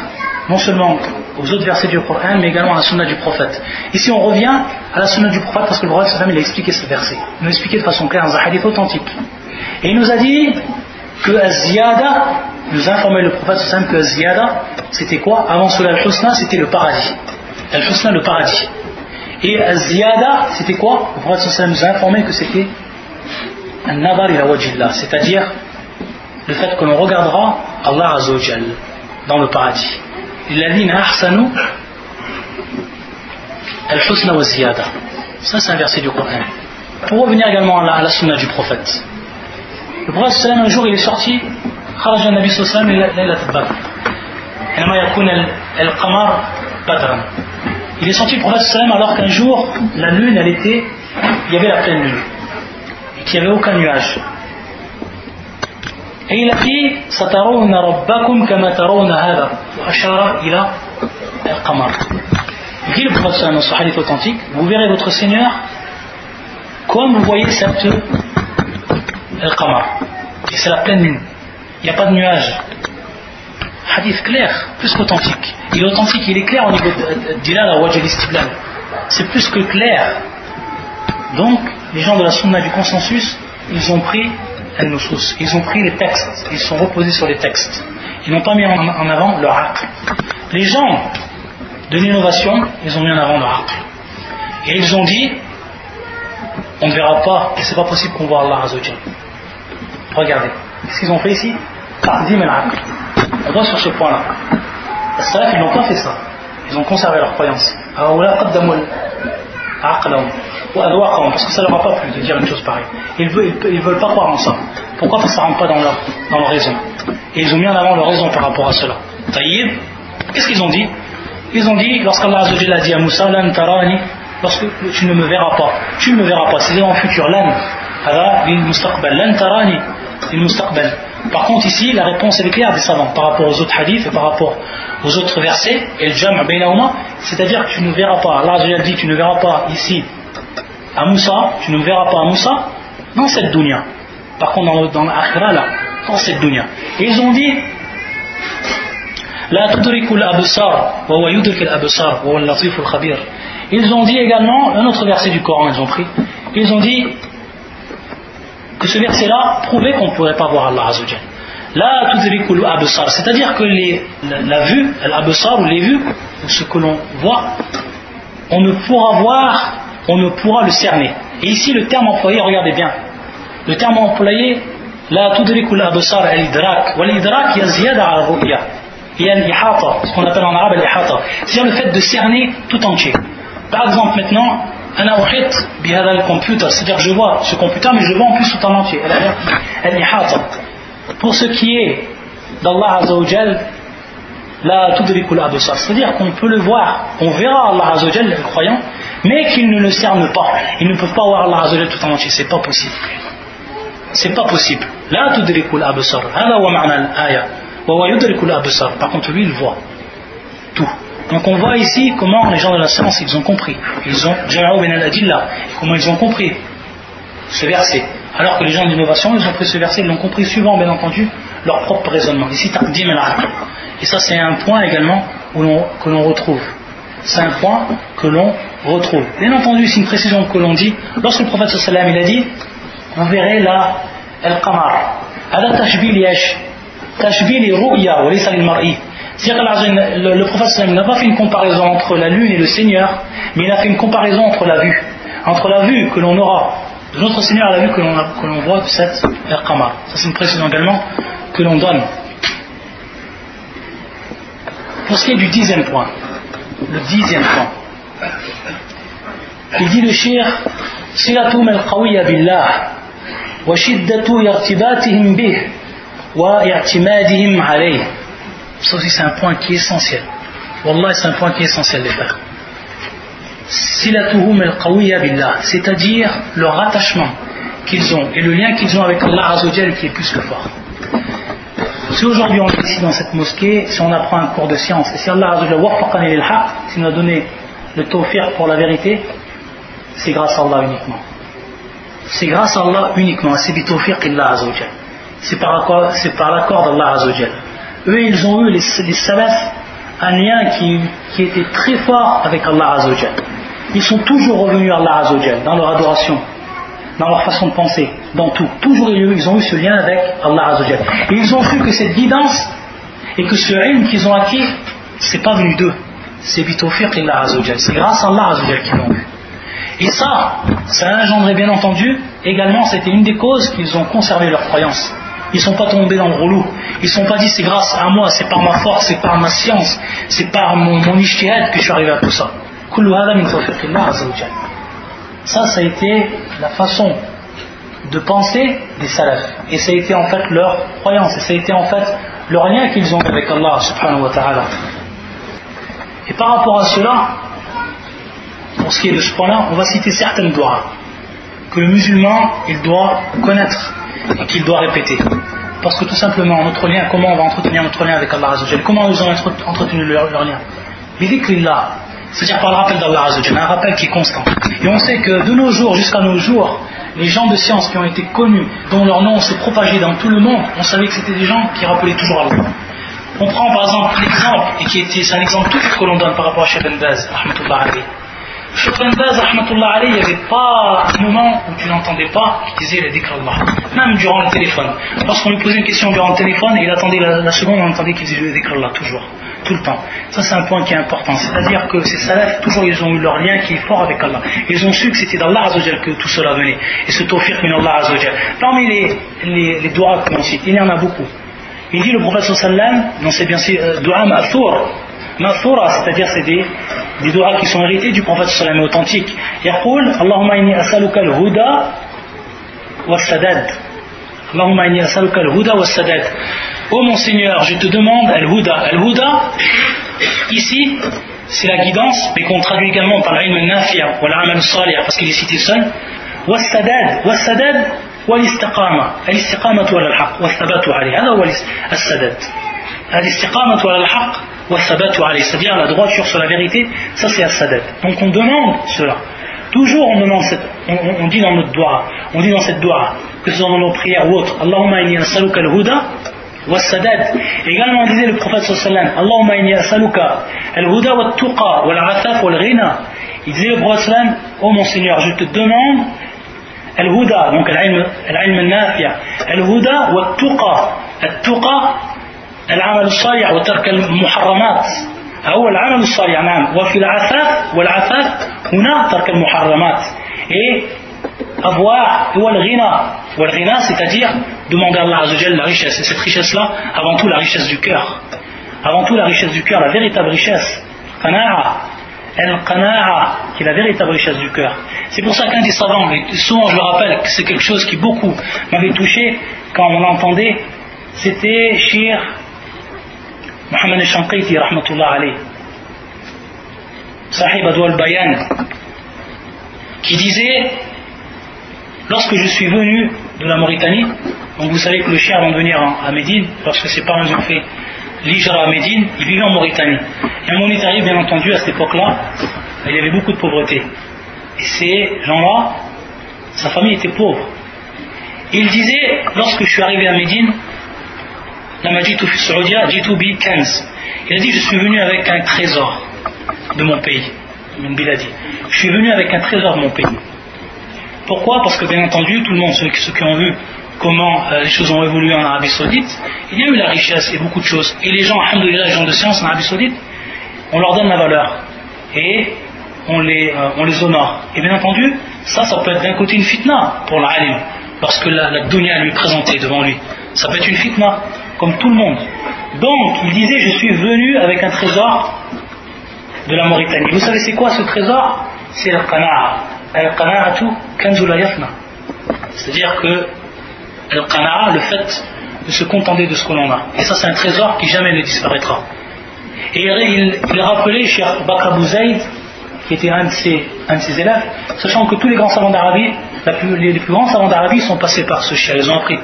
non seulement aux autres versets du Coran, mais également à la sunna du prophète. Ici, on revient à la sunna du prophète parce que le prophète il a expliqué ce verset. Il nous a expliqué de façon claire un hadith authentique. Et il nous a dit que Ziyada, nous informait le prophète que Ziyada, c'était quoi? Avant cela, Al-Husna, c'était le paradis. Al-Husna, le paradis. Et Az-Ziyada, c'était quoi Le prophète nous a informé que c'était c'est-à-dire le fait que l'on regardera Allah Azzawajal dans le paradis. al-husna wa ziyada. Ça, c'est un verset du Coran. Pour revenir également à la, sunna du prophète. Le prophète, un jour, il est sorti, خرج النبي صلى الله عليه وسلم ليلة البدر حينما يكون القمر بدرا il est sorti le prophète alors qu'un jour, la lune, elle était, il y avait la pleine lune, et qu'il n'y avait aucun nuage. Et il a dit Satarouna rabbakum kama tarouna hada. Ashara ila al-qamar. Il dit le prophète dans son hadith authentique Vous verrez votre Seigneur comme vous voyez cette al-qamar. Et c'est la pleine lune. Il n'y a pas de nuages. Hadith clair, plus qu'authentique. Il est authentique, il est clair au niveau d'Ilal Wajal Istiblal. C'est plus que clair. Donc, les gens de la sunna du consensus, ils ont pris ils ont pris les textes, ils sont reposés sur les textes. Ils n'ont pas mis en avant leur acte. Les gens de l'innovation, ils ont mis en avant leur acte. Et ils ont dit, on ne verra pas, et c'est pas possible qu'on voit Allah Azzawajal. Regardez, qu'est-ce qu'ils ont fait ici On va sur ce point-là. Les salaf, ils n'ont pas fait ça. Ils ont conservé leur croyance. Parce que ça leur a pas plu de dire une chose pareille. Ils ne veulent, pas croire en ça. Pourquoi ça ne rentre pas dans leur, dans leur raison. Et ils ont mis en avant leur raison par rapport à cela. Taïb, qu'est-ce qu'ils ont dit? Ils ont dit, lorsqu'Allah a dit à Moussa, lorsque tu ne me verras pas, tu ne me verras pas, c'est le futur, lan, mustaqbal. Par contre, ici, la réponse est claire des savants par rapport aux autres hadiths et par rapport aux autres versets, et le jam' c'est-à-dire que tu ne verras pas, Allah dit tu ne verras pas ici à Moussa, tu ne verras pas à Moussa dans cette dunya. Par contre, dans l'akhira, là, dans cette dunya. Et ils ont dit La tudrikul absar, wa wa yudrik al-absar, wa latif al-khabir. Ils ont dit également, un autre verset du Coran, ils ont pris, ils ont dit que ce verset-là prouvait qu'on ne pourrait pas voir Allah Azzawajal. La tudrikul absar, c'est-à-dire que les, la, vue, l'absar ou les vues, ou ce que l'on voit, on ne pourra voir, on ne pourra le cerner. Et ici, le terme employé, regardez bien, le terme employé, la tudrikul absar al-idrak, wa l'idrak yaziyada al ru'ya. Il y a l'ihata, ce qu'on appelle en arabe l'ihata, c'est-à-dire le fait de cerner tout entier. Par exemple, maintenant, c'est-à-dire je vois ce computer, mais je vois en plus tout en entier. Pour ce qui est d'Allah Azzawajal, la c'est-à-dire qu'on peut le voir, on verra Allah Azzawajal, le croyant, mais qu'ils ne le cernent pas. Ils ne peuvent pas voir Allah Azzawajal tout en entier, c'est pas possible. C'est pas possible. La tudrikul wa ma'na al-aya. Wa yudrikul absar. Par contre, lui, il voit tout. Donc on voit ici comment les gens de la science ils ont compris. Ils ont comment ils ont compris ce verset. Alors que les gens d'innovation, ils ont pris ce verset, ils l'ont compris suivant bien entendu leur propre raisonnement. Ici Et ça c'est un point également que l'on retrouve. C'est un point que l'on retrouve. Bien entendu, c'est une précision que l'on dit. Lorsque le prophète sallam il a dit, vous verrez là, al-qamar. Ala tashbil yash. Tashbil ru'ya wa laysa lil c'est-à-dire que le, le prophète n'a pas fait une comparaison entre la lune et le Seigneur, mais il a fait une comparaison entre la vue. Entre la vue que l'on aura de notre Seigneur et la vue que l'on voit de cette Qamar. Ça c'est une précision également que l'on donne. Pour ce qui est du dixième point, le dixième point, il dit le shir صلتهم القوية بالله وشدة ارتباطهم به واعتمادهم عليه ça aussi, c'est un point qui est essentiel. Wallah, c'est un point qui est essentiel, les frères. Silatuhum al billah, c'est-à-dire leur attachement qu'ils ont et le lien qu'ils ont avec Allah Azzawajal qui est plus que fort. Si aujourd'hui on est ici dans cette mosquée, si on apprend un cours de science, et si Allah Azzawajal s'il nous a donné le tawfiq pour la vérité, c'est grâce à Allah uniquement. C'est grâce à Allah uniquement, c'est bi tawfiq Allah Azzawajal. C'est par l'accord d'Allah Azzawajal eux ils ont eu, les, les un lien qui, était très fort avec Allah Azzawajal. Ils sont toujours revenus à Allah Azzawajal dans leur adoration, dans leur façon de penser, dans tout. Toujours ils ont eu ce lien avec Allah Azzawajal. Et ils ont vu que cette guidance et que ce ilm qu'ils ont acquis, c'est pas venu d'eux. C'est bitawfiq Allah Azzawajal. C'est grâce à Allah Azzawajal qu'ils l'ont eu. Et ça, ça a engendré bien entendu, également c'était une des causes qu'ils ont conservé leur croyance. Ils ne sont pas tombés dans le rouleau. Ils ne sont pas dit c'est grâce à moi, c'est par ma force, c'est par ma science, c'est par mon, mon que je suis arrivé à tout ça. Ça, ça a été la façon de penser des salafs. Et ça a été en fait leur croyance. Et ça a été en fait leur lien qu'ils ont avec Allah subhanahu wa ta'ala. Et par rapport à cela, pour ce qui est de ce point-là, on va citer certaines doigts que le musulman il doit connaître et qu'il doit répéter. Parce que tout simplement, notre lien, comment on va entretenir notre lien avec Allah Azzawajal Comment ils ont entretenu leur, leur lien? Là, c'est-à-dire par le rappel d'Allah Azzawajal, un rappel qui est constant. Et on sait que de nos jours jusqu'à nos jours, les gens de science qui ont été connus, dont leur nom s'est propagé dans tout le monde, on savait que c'était des gens qui rappelaient toujours Allah. On prend par exemple l'exemple, et qui était, c'est un exemple tout que l'on donne par rapport à Sheikh Baz, Cheikh Baz, il n'y avait pas un moment où tu n'entendais pas qu'il disait dhikr Allah. Même durant le téléphone. Lorsqu'on lui posait une question durant le téléphone, il attendait la, seconde, on entendait qu'il disait dhikr Allah, toujours. Tout le temps. Ça, c'est un point qui est important. C'est-à-dire que ces salafs, toujours, ils ont eu leur lien qui est fort avec Allah. Ils ont su que c'était d'Allah Azzawajal que tout cela venait. Et ce tawfiq min Allah Azzawajal. Parmi les, les, les l'on cite, il y en a beaucoup. Il dit le prophète sallam, non c'est bien euh, doua ma'thur, c'est-à-dire c'est des, des doigts qui sont hérités du prophète sallam authentique. يقول اللهم إني أسألك الهدى والسداد اللهم إني أسألك الهدى والسداد Oh mon Seigneur, je te demande Al-Huda. Al-Huda, ici, c'est la guidance, mais qu'on traduit également par l'ilm al-nafiya ou l'al salih, parce qu'il est cité seul. Wassadad. Wassadad, والاستقامة الاستقامة على الحق والثبات عليه هذا هو السداد الاستقامة على الحق والثبات عليه c'est-à-dire la droiture sur la vérité, ça c'est As-Sadat. Donc on demande cela. Toujours on demande cette, on, dit dans notre doigt, on dit dans cette doigt, que ce soit dans nos prières ou autre, Allahumma inni as'aluka al-huda wa sadad Également on disait le prophète sallallahu Allahumma inni as'aluka al-huda wa tuqa wa al-afaf wa al-ghina. Il disait le prophète sallallahu oh mon Seigneur, je te demande al-huda, donc al-ilm al-nafi'a, al-huda wa tuqa. Al-tuqa العمل الصالح وترك المحرمات هو العمل الصالح نعم وفي العفاف والعفاف هنا ترك المحرمات et avoir هو الغنى والغنى c'est-à-dire demander à Allah Azzawajal la richesse et cette richesse là avant tout la richesse du cœur avant tout la richesse du cœur la véritable richesse qana'a al-qana'a qui est la véritable richesse du cœur C'est pour ça qu'un des savants, et souvent je le rappelle, que c'est quelque chose qui beaucoup m'avait touché quand on l'entendait, c'était Shir Mohamed Shanqiti, rahmatullah alayh, Sahib Adwal Bayan, qui disait Lorsque je suis venu de la Mauritanie, donc vous savez que le chien avant de venir à Médine, lorsque ses parents ont fait l'Ijra à Médine, il vivait en Mauritanie. Et un Mauritanie, bien entendu, à cette époque-là, il y avait beaucoup de pauvreté. Et ces gens-là, sa famille était pauvre. Il disait, lorsque je suis arrivé à Médine, il a dit je suis venu avec un trésor de mon pays. Je suis venu avec un trésor de mon pays. Pourquoi? Parce que bien entendu, tout le monde, ceux, qui ont vu comment euh, les choses ont évolué en Arabie Saoudite, il y a eu la richesse et beaucoup de choses. Et les gens, les gens de science en Arabie Saoudite, on leur donne la valeur. Et on les, euh, on les honore. Et bien entendu, ça, ça peut être d'un côté une fitna pour l'alim, lorsque la, la dunya lui est présentée devant lui. Ça peut être une fitna, comme tout le monde. Donc, il disait, je suis venu avec un trésor de la Mauritanie. Vous savez c'est quoi ce trésor? C'est le qana'a. Al-qana'atu kanzul yafna. C'est-à-dire que al-qana'a, le fait de se contenter de ce que l'on a. Et ça, c'est un trésor qui jamais ne disparaîtra. Et il, rappelait chez Bakr qui était un de ses, élèves, sachant que tous les grands savants d'Arabie, les, les, plus grands savants d'Arabie sont passés par ce chien, ils ont appris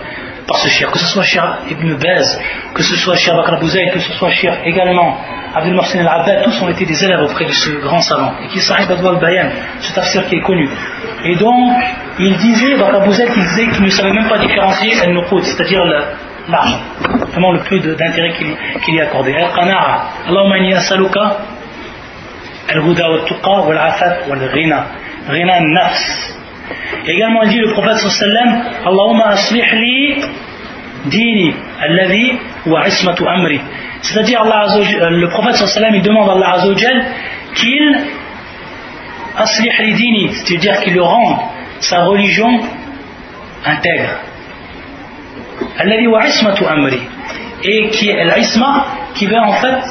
par ce shirk. Que ce soit Cheikh Ibn Baz, que ce soit Cheikh Bakr Bouzaï, que ce soit Cheikh également Abdel Mohsen al-Abbad, tous ont été des élèves auprès de ce grand savant, et qui est Sahib Adwal Bayan, ce tafsir qui est connu. Et donc, il disait, Bakr Bouzaï, qu'il disait qu'il ne savait même pas différencier al-Nuqud, c'est-à-dire l'argent, vraiment le peu d'intérêt qu'il qu y accordait. Al-Qana'a, Allahumma inni asaluka, al-Huda Al-Tuqa, Al-Afat, al-Ghina, Ghina Nafs également il dit le prophète sallam Allahumma aslih li dini alladhi wa ismatu amri. C'est-à-dire Allah le prophète sallam il demande à Allah azawajal qu'il aslih li dini c'est-à-dire qu'il le rende sa religion intègre. Alladhi wa ismatu amri. Et qui est l'isma qui veut en fait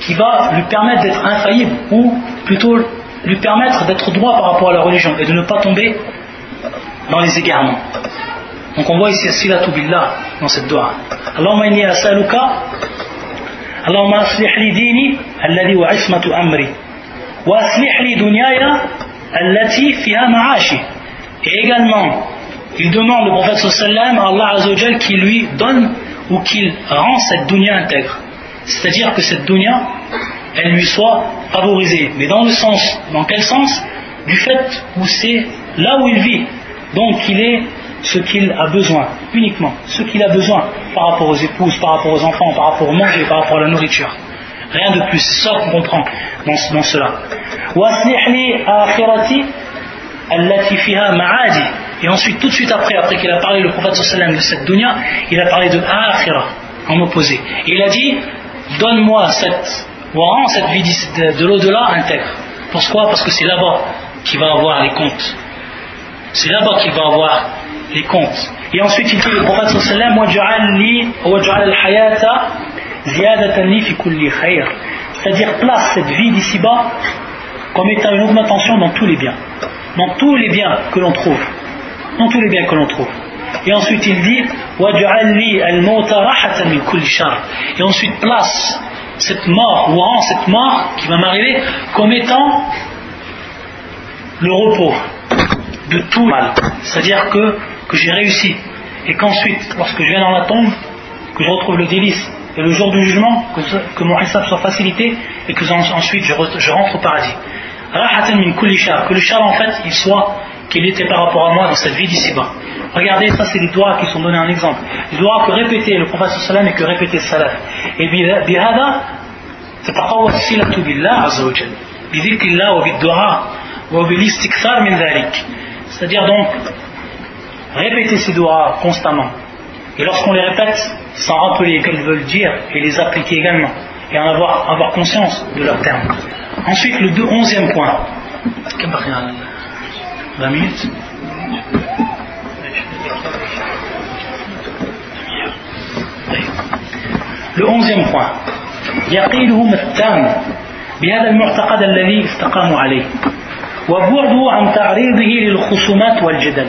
qui va lui permettre d'être infaillible ou plutôt lui permettre d'être droit par rapport à la religion et de ne pas tomber dans les égarements. Donc on voit ici silatu billah dans cette doigt. Allahumma inni as'aluka Allahumma aslih li dini alladhi wa ismatu amri wa aslih li dunyaya allati fiha ma'ashi. Et également, il demande le prophète sallam à Allah azawajal qui lui donne ou qu'il rend cette dunya intègre. C'est-à-dire que cette dunya, elle lui soit favorisée. Mais dans le sens, dans quel sens? Du fait où c'est là où il vit. Donc il est ce qu'il a besoin, uniquement. Ce qu'il a besoin par rapport aux épouses, par rapport aux enfants, par rapport au manger, par rapport à la nourriture. Rien de plus. C'est ça qu'on comprend dans, dans cela. Et ensuite, tout de suite après, après qu'il a parlé le prophète de cette dunya, il a parlé de akhira en opposé. Et il a dit donne-moi cette, cette vie de, l'au-delà intègre. Pourquoi? Parce que c'est là-bas qu'il va avoir les comptes. C'est là-bas qu'il va avoir les comptes. Et ensuite il dit le prophète sallallahu C'est-à-dire place cette vie d'ici-bas comme étant une augmentation dans tous les biens. Dans tous les biens que l'on trouve. Dans tous les biens que l'on trouve. Et ensuite il dit Et ensuite place cette mort, ou rend cette mort qui va m'arriver comme étant le repos de tout mal. C'est-à-dire que que j'ai réussi, et qu'ensuite, lorsque je viens dans la tombe, que je retrouve le délice, et le jour du jugement, que, mon hisab soit facilité, et que ensuite je, rentre au paradis. Que le en fait, il soit qu'il était par rapport à moi dans cette vie d'ici-bas. Regardez, ça c'est les doigts qui sont donnés en exemple. Les doigts que répéter le prophète sallam et que répéter le salaf. Et bihada, c'est par rapport aussi la billah azawajal. Bidhikillah wa biddu'a wa bilistikthar min dhalik. C'est-à-dire donc, répéter ces doigts constamment. Et lorsqu'on les répète, s'en rappeler qu'elles veulent dire et les appliquer également. Et en avoir, avoir conscience de leurs termes. Ensuite, le deux, onzième point. 20 minutes le onzième point. يقينهم التام بهذا المعتقد الذي استقاموا عليه. وبعدوا عن تعريضه للخصومات والجدل.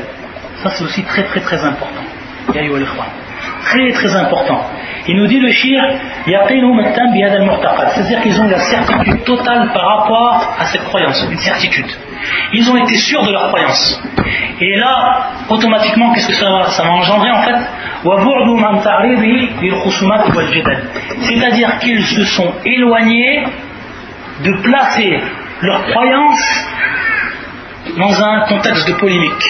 Ça c'est aussi très très très important. Très très important. Il nous dit le shir, c'est-à-dire qu'ils ont la certitude totale par rapport à cette croyance, une certitude. Ils ont été sûrs de leur croyance. Et là, automatiquement, qu'est-ce que ça, ça va engendrer en fait? C'est-à-dire qu'ils se sont éloignés de placer leur croyance dans un contexte de polémique,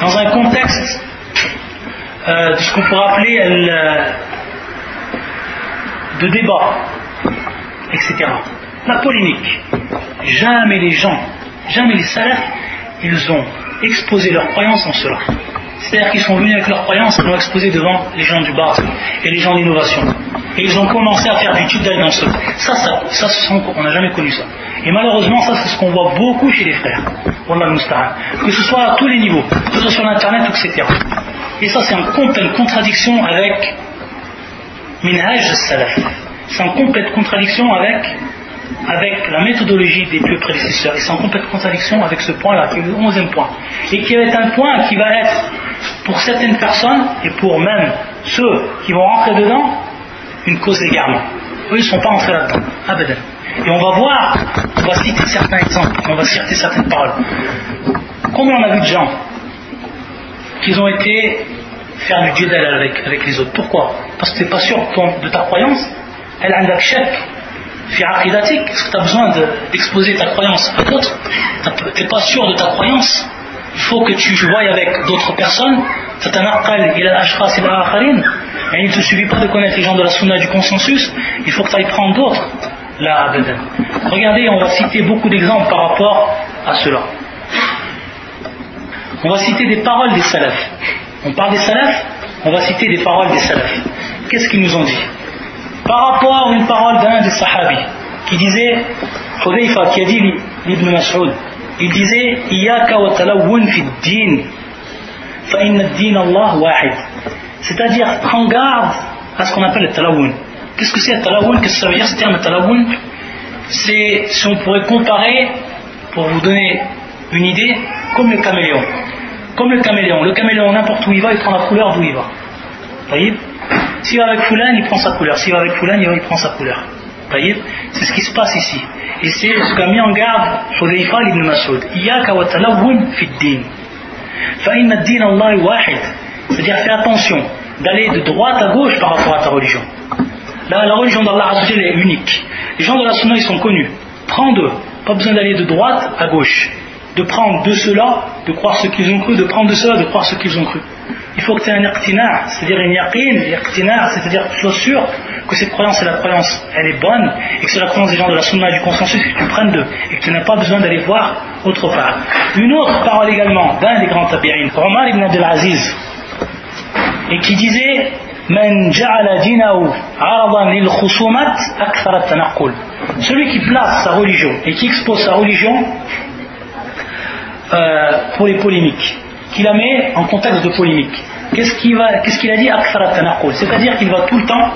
dans un contexte euh, de ce qu'on pourrait appeler euh, de débat, etc. La polémique. Jamais les gens, jamais les salafs, ils ont exposé leur croyance en cela. C'est-à-dire qu'ils sont venus avec leurs croyances et l'ont exposé devant les gens du bar et les gens d'innovation. Et ils ont commencé à faire du tutoriel dans ce. Ça, ça, ça, on n'a jamais connu ça. Et malheureusement, ça, c'est ce qu'on voit beaucoup chez les frères. Que ce soit à tous les niveaux, que ce soit sur Internet, etc. Et ça, c'est en complète contradiction avec Minhaj Salaf. C'est en complète contradiction avec avec la méthodologie des plus prédécesseurs. Et c'est en complète contradiction avec ce point-là, qui est le onzième point. Et qui est un point qui va être, pour certaines personnes, et pour même ceux qui vont rentrer dedans, une cause d'égarement. Eux, ils ne sont pas entrés là-dedans. Et on va voir, on va citer certains exemples, on va citer certaines paroles. Combien on a vu de gens qui ont été faire du djidal avec, avec les autres Pourquoi? Parce que tu n'es pas sûr de ta croyance. Elle a un chèque est-ce que tu as besoin d'exposer ta croyance à d'autres Tu n'es pas sûr de ta croyance Il faut que tu voyes avec d'autres personnes. Et il ne te suffit pas de connaître les gens de la sunna du consensus, il faut que tu ailles prendre d'autres. Regardez, on va citer beaucoup d'exemples par rapport à cela. On va citer des paroles des salafs. On parle des salafs, on va citer des paroles des salafs. Qu'est-ce qu'ils nous ont dit? Par rapport à une parole d'un des sahabis qui disait, Hudayfa qui a dit l'Ibn Mas'ud, il disait Iyaka wa talawun fi din, fa din Allah wahid. C'est-à-dire, prends garde à ce qu'on appelle le talawun. Qu'est-ce que c'est le talawun Qu'est-ce que ça veut dire? Ce terme talawun C'est, si on pourrait comparer, pour vous donner une idée, comme le caméléon. Comme le caméléon. Le caméléon, n'importe où il va, il prend la couleur d'où il va. Voyez s'il va avec Foulan, il prend sa couleur. S'il va avec Foulan, il prend sa couleur. voyez C'est ce qui se passe ici. Et c'est ce qu'a mis en garde Hudayfa ibn Mas'ud. Iyaka wa talawun fi Allah wahid. C'est-à-dire, fais attention d'aller de droite à gauche par rapport à ta religion. Là, la religion d'Allah est unique. Les gens de la Sunna, ils sont connus. Prends d'eux. Pas besoin d'aller de droite à gauche. De prendre de cela, de croire ce qu'ils ont cru, de prendre de cela, de croire ce qu'ils ont cru. Il faut que tu aies un iqtina, c'est-à-dire une yaqin, c'est-à-dire que tu sois sûr que cette croyance est la croyance, elle est bonne, et que c'est la croyance des gens de la sunna et du consensus que tu prennes d'eux, et que tu n'as pas besoin d'aller voir autre part. Une autre parole également d'un des grands tabi'in, Omar ibn Abdel Aziz, et qui disait celui qui place sa religion et qui expose sa religion euh, pour les polémiques qui la met en contexte de polémique. Qu'est-ce qu'il qu a dit C'est-à-dire qu'il va tout le temps,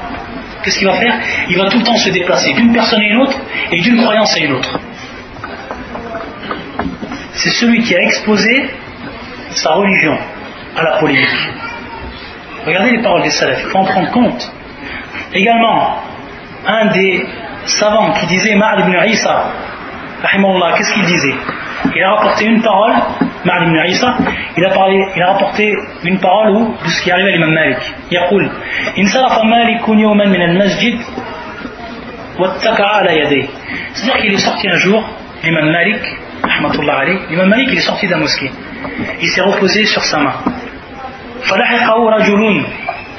qu'est-ce qu'il va faire? Il va tout le temps se déplacer d'une personne à une autre et d'une croyance à une autre. C'est celui qui a exposé sa religion à la polémique. Regardez les paroles des salafs, il faut en prendre compte. Également, un des savants qui disait Ma'al ibn Isa, qu'est-ce qu'il disait? Il a rapporté une parole Ma'al ibn Isa, il a, parlé, il a rapporté une parole où, de ce qui arrive à l'imam Malik. يقول انصرف مالك يوما من المسجد واتكى على يديه c'est-à-dire qu'il est sorti un jour l'imam Malik rahmatullah alayh l'imam Malik il est sorti de la mosquée il s'est reposé sur sa main فلحقه رجل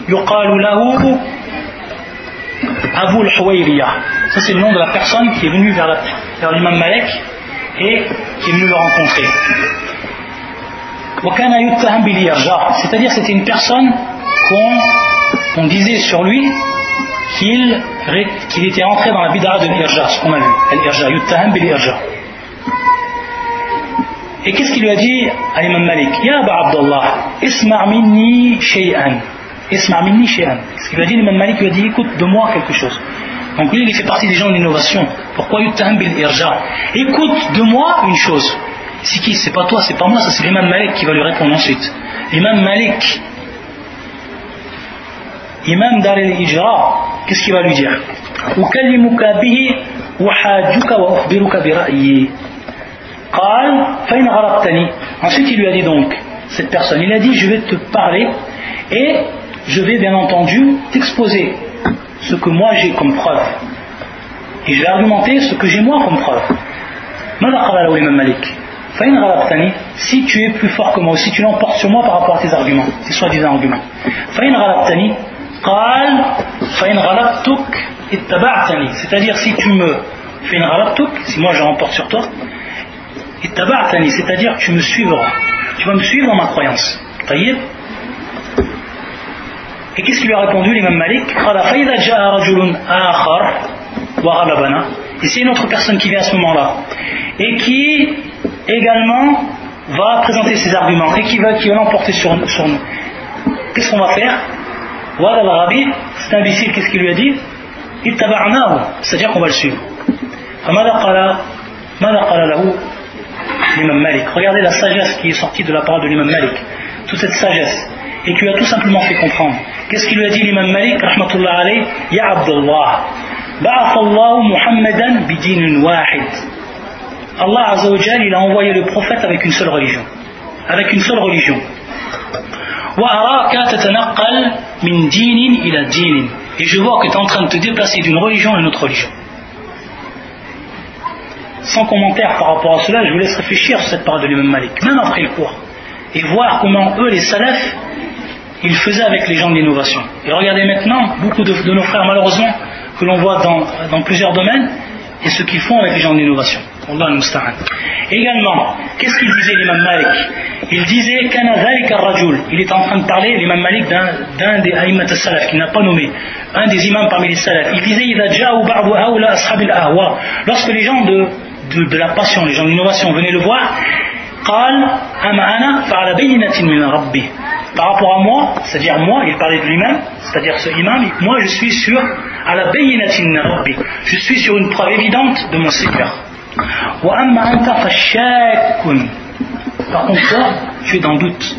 يقال له Abu al-Huwayriya ça c'est le nom de la personne qui est venue vers, vers l'imam Malik et qui est venu le rencontrer c'est-à-dire c'était une personne qu'on disait sur lui qu'il était entré dans la bid'a de l'irja, ce qu'on a vu. Et qu'est-ce qu'il lui a dit à l'imam Malik Ya Abdullah, isma' minni shay'an. Isma' minni shay'an. Ce qu'il lui a dit, l'imam Malik lui a dit écoute de moi quelque chose. Donc lui, il fait partie des gens de l'innovation. Pourquoi yuttaham bil irja Écoute de moi une chose. C'est qui C'est pas toi, c'est pas moi, ça c'est l'imam Malik qui va lui répondre ensuite. L'imam Malik, imam Dar al-Ijra, qu'est-ce qu'il va lui dire Ensuite il lui a dit donc, cette personne, il a dit je vais te parler et je vais bien entendu t'exposer ce que moi j'ai comme preuve. Et je vais argumenter ce que j'ai moi comme preuve. si tu es plus fort que moi, si tu l'emportes sur moi par rapport à tes arguments, tes soi-disant arguments. c'est-à-dire si tu me fais une si moi je remporte sur toi, c'est-à-dire que tu me suivras, tu vas me suivre dans ma croyance. Et qu'est-ce qu'il lui a répondu l'imam Malik? Et c'est une autre personne qui vient à ce moment-là et qui également va présenter ses arguments et qui va, l'emporter sur, nous. Qu'est-ce qu'on va faire? Voilà c'est imbécile, qu'est-ce qu'il lui a dit? C'est-à-dire qu'on va le suivre. Regardez la sagesse qui est sortie de la parole de l'imam Malik. Toute cette sagesse. Et qui lui a tout simplement fait comprendre. Qu'est-ce qu'il lui a dit l'imam Malik Rahmatullah alayh? Ya Abdullah. Muhammadan bidin wahid. Allah Azzawajal, il a envoyé le prophète avec une seule religion. Avec une seule religion. Et je vois que tu es en train de te déplacer d'une religion à une autre religion. Sans commentaire par rapport à cela, je vous laisse réfléchir sur cette parole de l'imam Malik, même après le cours, et voir comment eux, les salafs, ils faisaient avec les gens de l'innovation. Et regardez maintenant, beaucoup de, nos frères, malheureusement, que l'on voit dans, plusieurs domaines, et ce qu'ils font avec les gens de l'innovation. Également, qu'est-ce qu'il disait l'imam Malik? Il disait Il est en train de parler, l'imam Malik, d'un des aïmat salaf qu'il n'a pas nommé, un des imams parmi les salaf. Il disait Lorsque les gens de, de, la passion, les gens de l'innovation venaient le voir, par rapport à moi, c'est-à-dire moi, il parlait de lui-même, c'est-à-dire ce imam, moi je suis sur à la rabbi, je suis sur une preuve évidente de mon Seigneur. Par contre, toi, tu es dans le doute.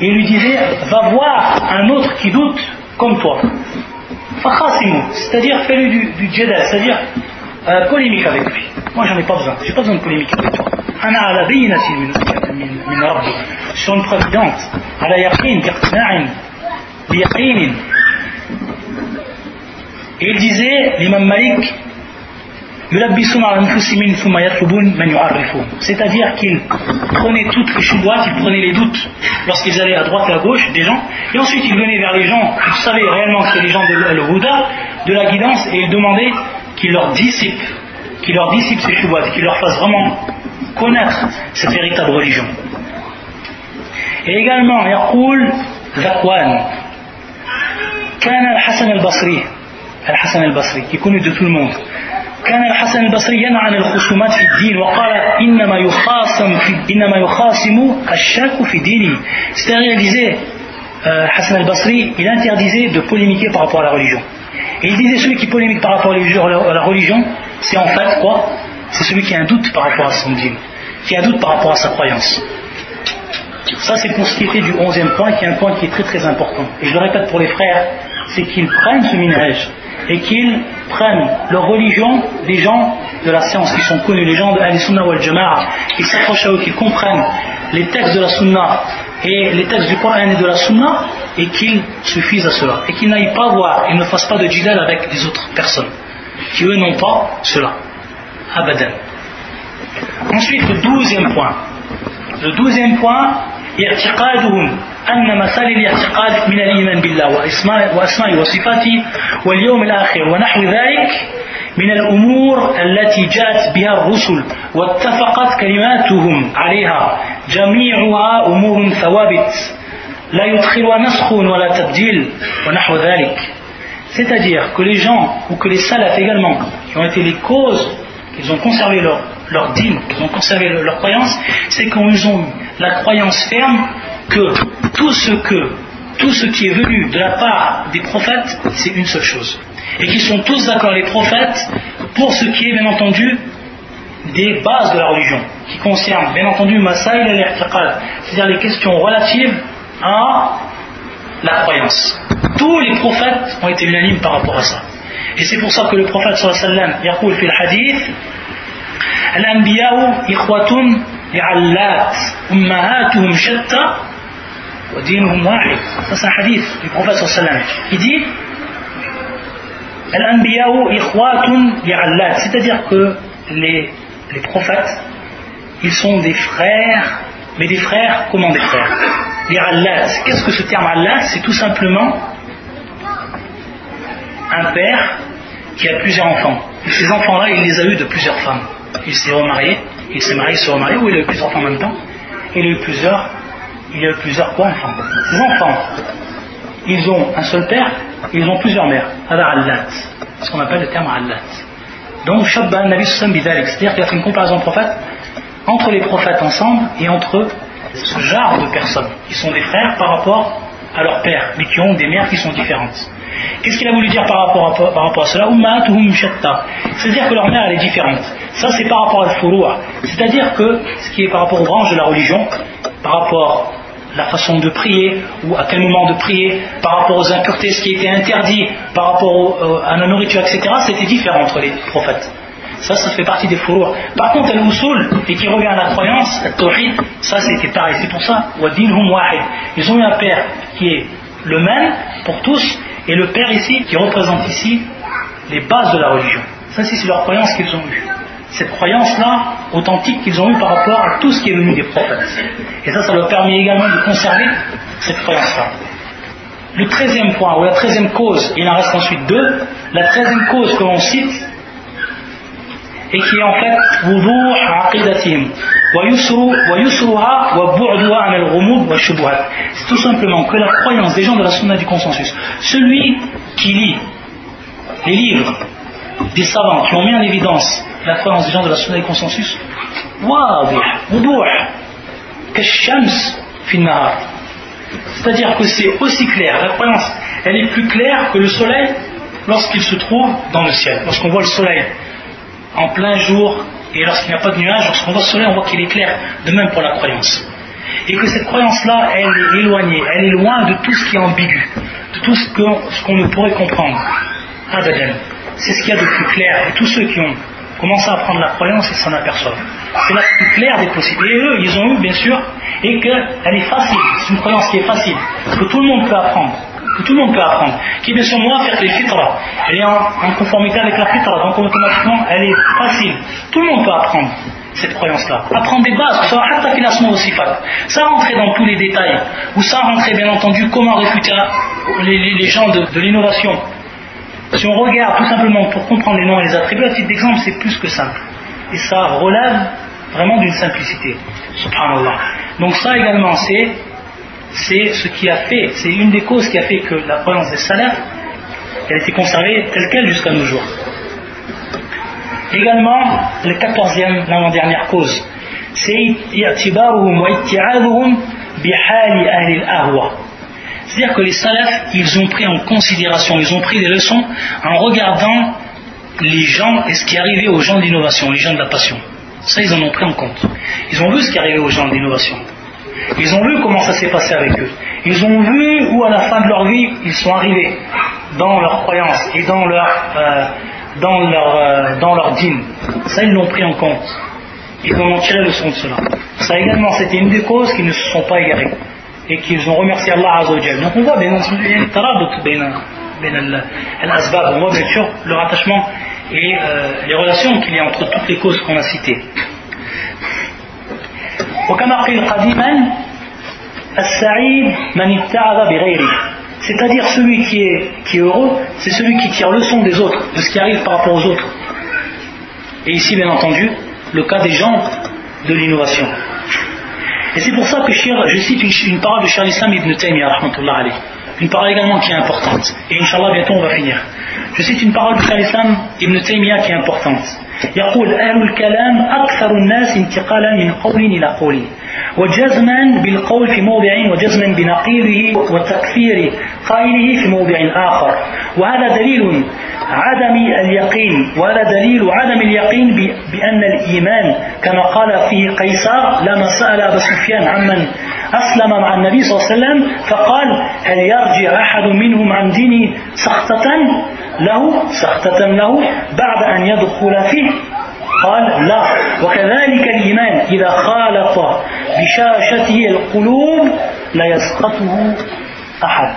Il lui disait, va voir un autre qui doute comme toi. C'est-à-dire, fais-lui du, du c'est-à-dire euh, polémique avec lui. Moi, j'en ai pas besoin. J'ai pas besoin de polémique avec toi. Sur une providence. Et il disait, l'imam Malik, c'est-à-dire qu'ils prenaient toutes les choubouates, ils prenaient les doutes lorsqu'ils allaient à droite et à gauche des gens, et ensuite ils venaient vers les gens, ils savaient réellement que les gens de le Bouddha, de la guidance, et ils demandaient qu'ils leur dissipent qu'ils leur dissipent ces chouboites, qu'ils leur fassent vraiment connaître cette véritable religion. Et également, Yaqul Zakwan, كان الحسن البصري الحسن البصري qui est connu de tout le monde كان الحسن البصري ينهى عن الخصومات في الدين وقال إنما يخاصم في إنما يخاصم الشاك في دينه c'est-à-dire il disait euh, Hassan al-Basri il interdisait de polémiquer par rapport à la religion et il disait celui qui polémique par rapport à la religion c'est en fait quoi c'est celui qui a un doute par rapport à son dîme qui a un doute par rapport à sa croyance. Ça c'est pour ce qui était du onzième point qui est un point qui est très très important. Et je le répète pour les frères c'est qu'ils prennent ce minage et qu'ils prennent leur religion des gens de la science qui sont connus, les gens de Al-Sunnah wal Jama'a, qui s'accrochent à eux, qui comprennent les textes de la Sunna et les textes du Coran et de la Sunna, et qu'ils suffisent à cela. Et qu'ils n'aillent pas voir, ils ne fassent pas de jidal avec les autres personnes, qui eux n'ont pas cela. Abadan. Ensuite, le douzième point. Le douzième point, اعتقادهم أن مسائل الاعتقاد من الإيمان بالله وأسمائه وصفاته واليوم الآخر ونحو ذلك من الأمور التي جاءت بها الرسل واتفقت كلماتهم عليها جميعها أمور ثوابت لا يدخلها نسخ ولا تبديل ونحو ذلك C'est-à-dire que les gens, ou que les salafs également, qui ont été les causes, qu'ils ont conservé leur, dîme, qu'ils ont conservé leur, croyance, c'est qu'ils ont eu la croyance ferme que tout ce qui est venu de la part des prophètes, c'est une seule chose. Et qu'ils sont tous d'accord, les prophètes, pour ce qui est bien entendu des bases de la religion, qui concernent bien entendu Masaïl et l'Irtiqad, c'est-à-dire les questions relatives à la croyance. Tous les prophètes ont été unanimes par rapport à ça. Et c'est pour ça que le prophète sallallahu alayhi wa sallam, يقول في الحديث الأنبياء إخوة لعلات أمهاتهم شتى ودينهم واحد ça c'est un hadith du prophète sallallahu alayhi wa sallam il dit الأنبياء إخوة لعلات c'est-à-dire que les, les prophètes ils sont des frères mais des frères comment des frères les qu'est-ce que ce terme allat c'est tout simplement un père qui a plusieurs enfants. Ces enfants-là il les a eus de plusieurs femmes. Il s'est remarié. Il s'est marié, se remarié, ou il a eu plusieurs enfants en même temps Il a eu plusieurs, il a eu plusieurs quoi enfants Ces enfants, ils ont un seul père, ils ont plusieurs mères. Allat, ce qu'on appelle le terme allat. Donc, Shabba Nabi c'est-à-dire qu'il a une comparaison prophète entre les prophètes ensemble et entre ce genre de personnes qui sont des frères par rapport à leur père, mais qui ont des mères qui sont différentes. Qu'est-ce qu'il a voulu dire par rapport à, par rapport à cela C'est-à-dire que leur mère elle est différente. Ça c'est par rapport à al C'est-à-dire que ce qui est par rapport aux branches de la religion, par rapport à la façon de prier, ou à quel moment de prier, par rapport aux impuretés, ce qui était interdit, par rapport euh, à la nourriture, etc., c'était différent entre les prophètes. Ça, ça fait partie des fourours. Par contre, al-usul, et qui revient à la croyance, al-tawhid, ça c'était pareil. C'est pour ça, Ils ont eu un père qui est le même pour tous, et le père ici, qui représente ici les bases de la religion. Ça, c'est leur croyance qu'ils ont eue. Cette croyance-là, authentique qu'ils ont eue par rapport à tout ce qui est venu des prophètes. Et ça, ça leur permet également de conserver cette croyance-là. Le treizième point, ou la treizième cause, il en reste ensuite deux. La treizième cause que l'on cite, et qui est en fait c'est tout simplement que la croyance des gens de la sunna du consensus. Celui qui lit les livres des savants qui ont mis en évidence la croyance des gens de la sunna du consensus c'est-à-dire que c'est aussi clair. La croyance elle est plus claire que le soleil lorsqu'il se trouve dans le ciel lorsqu'on voit le soleil en plein jour, et lorsqu'il n'y a pas de nuages, lorsqu'on voit le soleil, on voit qu'il est clair, de même pour la croyance. Et que cette croyance-là, elle est éloignée, elle est loin de tout ce qui est ambigu, de tout ce qu'on ne pourrait comprendre. Abadan. C'est ce qu'il y a de plus clair. Et tous ceux qui ont commencé à apprendre la croyance, ils s'en aperçoivent. C'est la plus claire des possibles. Et eux, ils ont eu, bien sûr, et qu'elle est facile. C'est une croyance qui est facile, que tout le monde peut apprendre que tout le monde peut apprendre, qui est bien sûr moins faire les fitra, elle est en, conformité avec la fitra, donc automatiquement elle est facile. Tout le monde peut apprendre cette croyance-là. Apprendre des bases, ça rentrer dans tous les détails, ou ça rentrer bien entendu comment réfuter les, gens de, l'innovation. Si on regarde tout simplement pour comprendre les noms et les attributs, à titre d'exemple, c'est plus que simple. Et ça relève vraiment d'une simplicité. Subhanallah. Donc ça également, c'est c'est ce qui a fait, c'est une des causes qui a fait que la croyance des salafs, elle a été conservée telle qu'elle jusqu'à nos jours. Également, la quatorzième, l'avant-dernière cause, c'est c'est-à-dire que les salafs, ils ont pris en considération, ils ont pris des leçons en regardant les gens et ce qui arrivait aux gens de l'innovation, les gens de la passion. Ça, ils en ont pris en compte. Ils ont vu ce qui arrivait aux gens de l'innovation. Ils ont vu comment ça s'est passé avec eux. Ils ont vu où à la fin de leur vie ils sont arrivés dans leur croyance et dans leur, euh, dans leur, euh, dans leur dîme. Ça, ils l'ont pris en compte. Ils ont tiré le son de cela. Ça également, c'était une des causes qu'ils ne se sont pas égarés et qu'ils ont remercié Allah Azzawajal. Donc on voit bien on voit bien sûr le rattachement et euh, les relations qu'il y a entre toutes les causes qu'on a citées. وكما قيل قديما السعيد من ابتعد بغيره c'est-à-dire celui qui est, qui est heureux, c'est celui qui tire leçon des autres, de ce qui arrive par rapport aux autres. Et ici, bien entendu, le cas des gens de l'innovation. Et c'est pour ça que je cite une, parole de Charles Islam ibn Taymiyyah, une parole également qui est importante. Et Inch'Allah, bientôt on va finir. Je cite une parole de Charles Islam ibn Taymiyyah qui est importante. يقول أهل الكلام أكثر الناس انتقالا من قول إلى قول. وجزما بالقول في موضع وجزما بنقيضه وتكفير قائله في موضع آخر. وهذا دليل عدم اليقين وهذا دليل عدم اليقين بأن الإيمان كما قال فيه قيصر لما سأل أبا سفيان عمن أسلم مع النبي صلى الله عليه وسلم فقال هل يرجع أحد منهم عن دينه سخطة له سخطة له بعد أن يدخل فيه قال لا وكذلك الإيمان إذا خالط بشاشته القلوب لا يسقطه أحد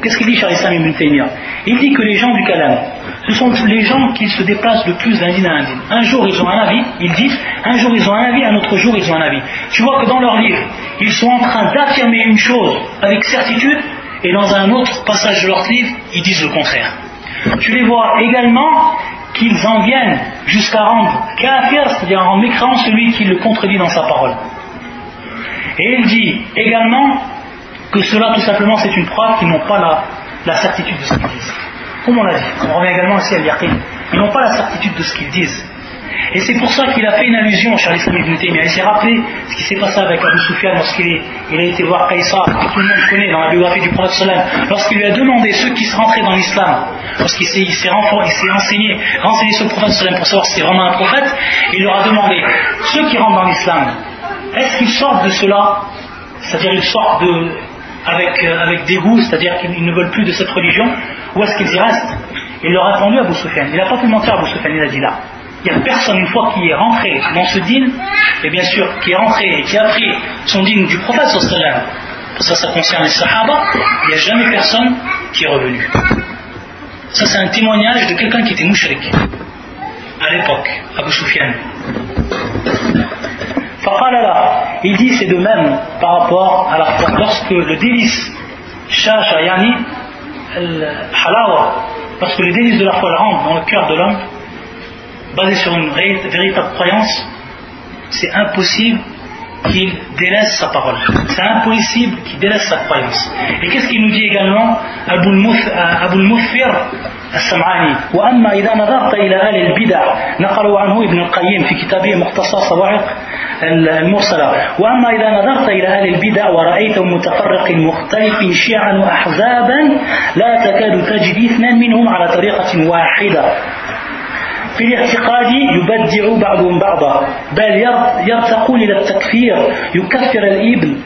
Qu'est-ce qu'il dit Charles Islam ibn Taymiyyah Il dit que les gens du Kalam, ce sont les gens qui se déplacent le plus d'un dîne à un dîne. Un jour ils ont un avis, ils disent, un jour ils ont un avis, un autre jour ils ont un avis. Tu vois que dans leur livre, ils sont en train d'affirmer une chose avec certitude, et dans un autre passage de leur livre, ils disent le contraire. Tu les vois également qu'ils en viennent jusqu'à rendre kafir, c'est-à-dire en mécréant celui qui le contredit dans sa parole. Et il dit également que cela tout simplement c'est une preuve qu'ils n'ont pas la, certitude de ce qu'ils disent. Comme on l'a dit, on revient également aussi à l'Yaqin. Ils n'ont pas la certitude de ce qu'ils disent. Et c'est pour ça qu'il a fait une allusion, Charles Islam ibn Taymiyyah. Il s'est rappelé ce qui s'est passé avec Abu Sufyan lorsqu'il il a été voir Qaïsar, que tout le monde connaît dans la biographie du prophète lorsqu'il lui a demandé ceux qui se rentraient dans l'islam, lorsqu'il s'est, s'est, renseigné, renseigné sur le prophète pour savoir si c'était vraiment un prophète, il leur a demandé ceux qui rentrent dans l'islam, est-ce qu'ils sortent de cela C'est-à-dire ils sortent de, avec, euh, avec dégoût, c'est-à-dire qu'ils ne veulent plus de cette religion, ou est-ce qu'ils y restent? Il leur a répondu à Abu Sufyan. Il n'a pas pu mentir à Abu Sufyan, il a dit là. Il n'y a personne, une fois qui est rentré dans ce dîne, et bien sûr, qui est rentré et qui a pris son dîne du prophète, ça, ça concerne les Sahaba, il n'y a jamais personne qui est revenu. Ça, c'est un témoignage de quelqu'un qui était mouchrik à l'époque, Abu Sufyan. Il dit c'est de même par rapport à la foi. Lorsque le délice, shasha yani, halawa, parce que le délice de la foi rentre dans le cœur de l'homme, basé sur une véritable croyance, c'est impossible qu'il délaisse sa parole. C'est impossible qu'il délaisse sa croyance. Et qu'est-ce qu'il nous dit également Abu al-Mufir السمعاني وأما إذا نظرت إلى أهل البدع نقلوا عنه ابن القيم في كتابه مختصر صواعق المرسلة وأما إذا نظرت إلى أهل البدع ورأيتهم متفرق مختلف شيعا وأحزابا لا تكاد تجد اثنان منهم على طريقة واحدة في الاعتقاد يبدع بعضهم بعضا بل يرتقون إلى التكفير يكفر الابن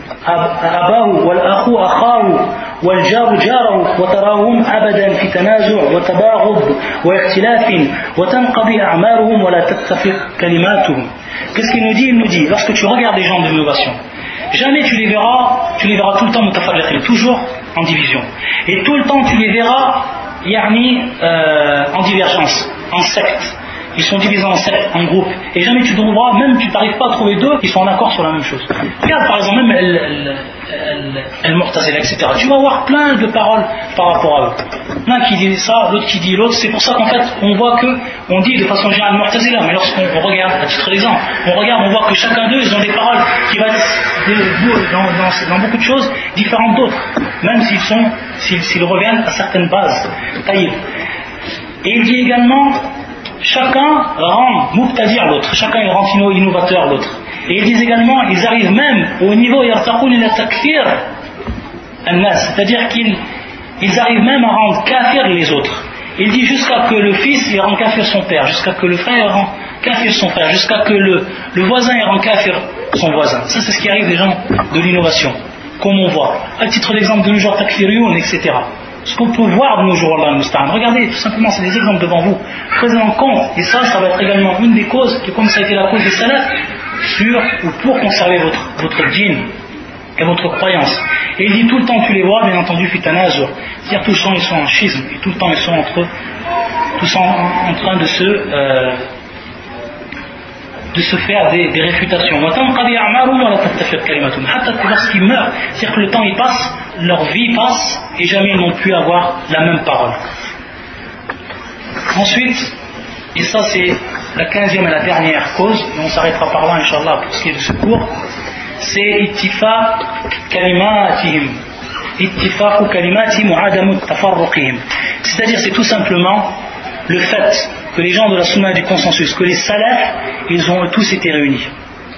أباه والأخ أخاه والجار جاره وتراهم أبدا في تنازع وتباغض واختلاف وتنقضي أعمارهم ولا تتفق كلماتهم Qu'est-ce qu'il nous dit Il nous dit, lorsque tu regardes les gens de l'innovation, jamais tu les verras, tu les verras tout le temps mutafarriqin, toujours en division. Et tout le temps tu les verras, yani, euh, en divergence, en secte. ils sont divisés en sept, en groupes, et jamais tu trouveras, même tu n'arrives pas à trouver deux qui sont en accord sur la même chose. Regarde par exemple même El-Murtazila, etc. Tu vas avoir plein de paroles par rapport à eux. L'un qui dit ça, l'autre qui dit l'autre, c'est pour ça qu'en fait on voit que, on dit de façon générale Murtazila, mais lorsqu'on regarde, à titre d'exemple, on regarde, on voit que chacun d'eux, ils ont des paroles qui vont dans, dans, beaucoup de choses différentes d'autres, même s'ils sont, s'ils reviennent à certaines bases. Et il dit également chacun rend mubtadir l'autre, chacun rend innovateur l'autre. Et ils disent également, ils arrivent même au niveau c'est-à-dire qu'ils ils arrivent même à rendre kafir les autres. Il dit jusqu'à que le fils il rend kafir son père, jusqu'à que le frère rend kafir son frère, jusqu'à que le, le voisin il rend kafir son voisin. Ça c'est ce qui arrive des gens de l'innovation, comme on voit. À titre d'exemple de le genre takfirioun, etc. ce qu'on peut voir de nos jours là, Regardez, tout simplement, c'est des exemples devant vous. Prenez en compte, et ça, ça va être également une des causes, comme ça a été la cause des salafs, sur ou pour conserver votre, votre et votre croyance. Et il dit tout le temps, tu les vois, bien entendu, fitanazur. C'est-à-dire tout le temps, ils sont en schisme, et tout le temps, ils sont entre eux, tous en, en train de se. Euh, de se faire des, des réfutations. Lorsqu'ils meurent, c'est-à-dire que le temps il passe, leur vie passe et jamais ils n'ont pu avoir la même parole. Ensuite, et ça c'est la quinzième et la dernière cause, et on s'arrêtera par là, Inch'Allah, pour ce qui est de ce cours, c'est ittifa kalimatihim. Ittifaqu kalimatihim wa adamu tafarruqihim. C'est-à-dire, c'est tout simplement le fait que les gens de la sunna du consensus, que les salafs, ils ont tous été réunis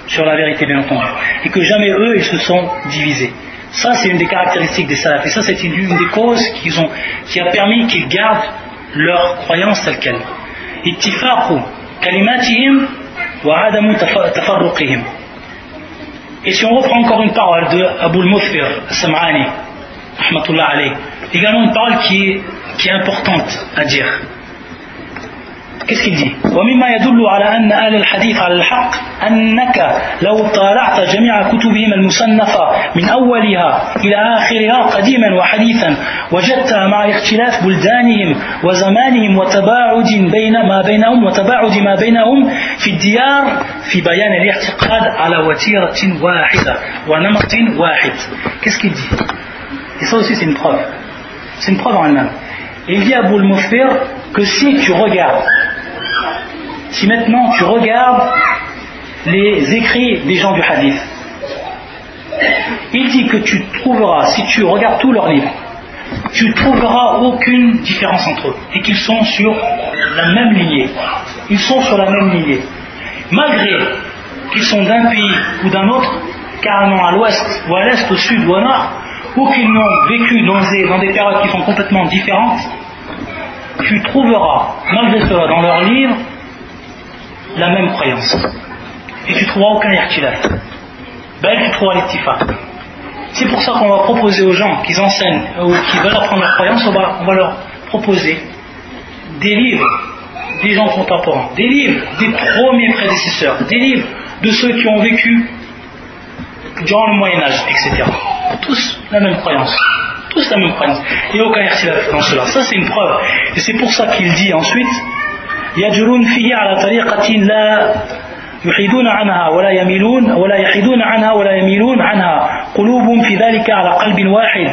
sur la vérité bien entendu, et que jamais eux, ils se sont divisés. Ça, c'est une des caractéristiques des salafs, et ça, c'est une, des causes qui a permis qu'ils gardent leur croyance telle qu'elle. Et si on reprend encore une parole de Abu al-Mufir Sam'ani, également une parole qui est importante à dire. Qu'est-ce qu'il dit ومما يدل على أن أهل الحديث على الحق أنك لو طالعت جميع كتبهم المصنفة من أولها إلى آخرها قديما وحديثا وجدتها مع اختلاف بلدانهم وزمانهم وتباعد بين ما بينهم وتباعد ما بينهم في الديار في بيان الاعتقاد على وتيرة واحدة ونمط واحد Qu'est-ce qu'il dit Et ça aussi c'est une preuve. C'est une preuve en elle-même. Il dit à Boul que si tu regardes Si maintenant tu regardes les écrits des gens du hadith, il dit que tu trouveras, si tu regardes tous leurs livres, tu trouveras aucune différence entre eux et qu'ils sont sur la même lignée. Ils sont sur la même lignée. Malgré qu'ils sont d'un pays ou d'un autre, carrément à l'ouest ou à l'est, au sud ou au nord, ou qu'ils n'ont vécu dans des, dans des périodes qui sont complètement différentes, tu trouveras, malgré cela, dans leurs livres, la même croyance. Et tu trouveras aucun irtilaf. Ben, tu trouveras l'ittifaq. C'est pour ça qu'on va proposer aux gens qui enseignent ou qui veulent apprendre la croyance, on va, leur proposer des livres des gens contemporains, des livres des premiers prédécesseurs, des livres de ceux qui ont vécu durant le Moyen Âge, etc. Tous la même croyance. Tous la même croyance. Et aucun irtilaf dans cela. Ça c'est une preuve. Et c'est pour ça qu'il dit ensuite يجرون فيه على طريقة لا يحيدون عنها ولا يميلون ولا يحيدون عنها ولا يميلون عنها. قلوب في ذلك على قلب واحد.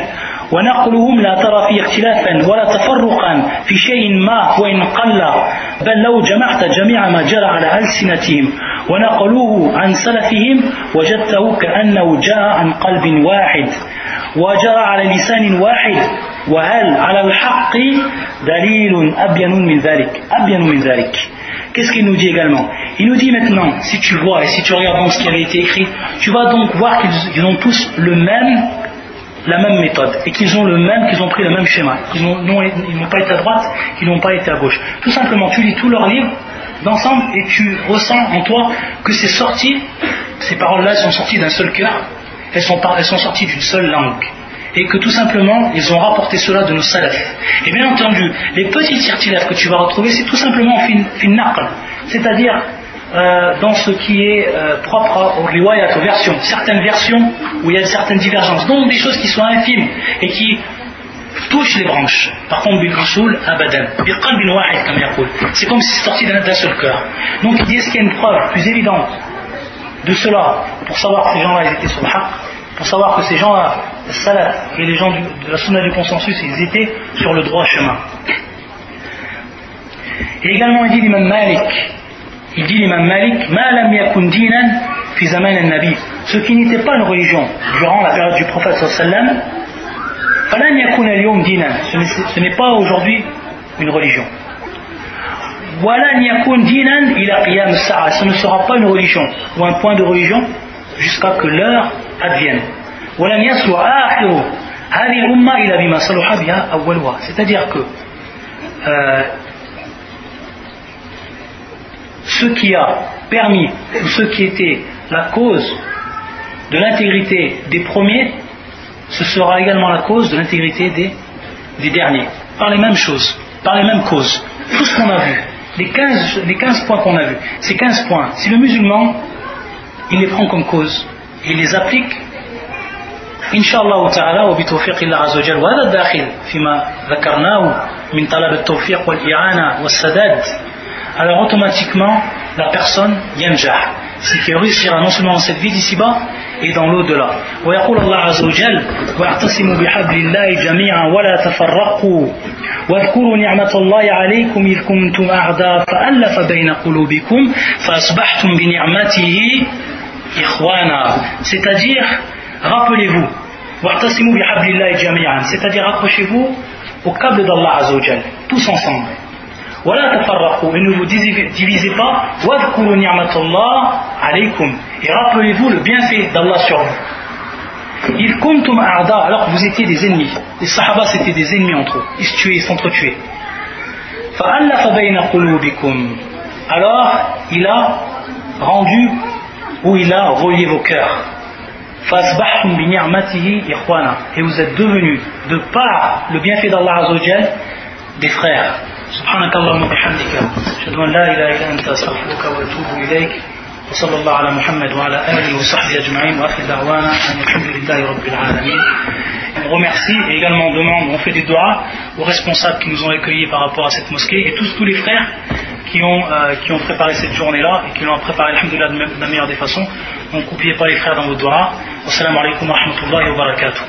ونقلهم لا ترى فيه اختلافا ولا تفرقا في شيء ما وإن قل. بل لو جمعت جميع ما جرى على ألسنتهم ونقلوه عن سلفهم وجدته كأنه جاء عن قلب واحد. وجرى على لسان واحد. وهل على الحق دليل أبين من ذلك أبين من ذلك Qu'est-ce qu'il nous dit également Il nous dit maintenant, si tu vois et si tu regardes dans ce qui avait été écrit, tu vas donc voir qu'ils ont tous le même, la même méthode et qu'ils ont le même, qu'ils ont pris le même schéma. Ils n'ont pas été à droite, ils n'ont pas été à gauche. Tout simplement, tu lis tous leurs livres d'ensemble et tu ressens en toi que c'est sorti, ces paroles-là sont sorties d'un seul cœur, elles sont, elles sont sorties d'une seule langue et que tout simplement ils ont rapporté cela de nos salafs. Et bien entendu, les petits cirtilèves que tu vas retrouver, c'est tout simplement fin c'est-à-dire euh, dans ce qui est euh, propre aux riwayat, aux versions, certaines versions où il y a certaines divergences, donc des choses qui sont infimes et qui touchent les branches. Par contre, bil abadan, comme C'est comme si c'est sorti d'un seul cœur. Donc est-ce qu'il y a une preuve plus évidente de cela pour savoir que ces gens-là étaient sur le pour savoir que ces gens-là, salaf et les gens de la sunna du consensus, ils étaient sur le droit chemin. Et également, il dit l'imam Malik, il dit l'imam Malik, dinan al-nabi, ce qui n'était pas une religion durant la période du prophète ce n'est pas aujourd'hui une religion. Ila qiyam ce ne sera pas une religion ou un point de religion jusqu'à que l'heure advienne. C'est-à-dire que euh, ce qui a permis, ou ce qui était la cause de l'intégrité des premiers, ce sera également la cause de l'intégrité des, derniers, par les mêmes choses, par les mêmes causes. Tout ce qu'on a vu, les 15, les 15 points qu'on a vus, ces 15 points, si le musulman, il les prend comme cause, il les applique, Inch'Allah ta'ala وبتوفيق الله عز وجل وهذا الداخل فيما ذكرناه من طلب التوفيق والإعانة والسداد alors automatiquement la personne ينجح c'est qu'il réussira non seulement dans cette vie d'ici-bas et dans l'au-delà. ويقول الله عز وجل واعتصموا بحبل الله جميعا ولا تفرقوا واذكروا نعمة الله عليكم إذ كنتم أعداء فألف بين قلوبكم فأصبحتم بنعمته c'est-à-dire rappelez-vous c'est-à-dire accrochez-vous au câble d'Allah Azzawajal, tous ensemble. Et ne vous divisez pas. Et rappelez-vous le bienfait d'Allah sur vous. Il kuntum alors que vous étiez des ennemis. Les Sahaba c'était des ennemis entre eux. Ils se tuaient, ils s'entretuaient. Alors il a rendu ou il a relié vos cœurs. Et vous êtes devenus, de par le bienfait d'Allah Azzawajal, des frères. سبحانك اللهم وبحمدك أشهد أن لا إله إلا أنت أستغفرك وأتوب إليك وصلى الله على محمد وعلى آله وصحبه أجمعين وآخر دعوانا أن الحمد لله رب العالمين On remercie et également on demande, on fait des doigts aux responsables qui nous ont accueillis par rapport à cette mosquée et tous, tous les frères qui ont, euh, qui ont préparé cette journée-là et qui l'ont préparé de la meilleure des façons. Donc n'oubliez pas les frères dans vos doigts. Wassalamu alaikum wa rahmatullahi wa barakatuh.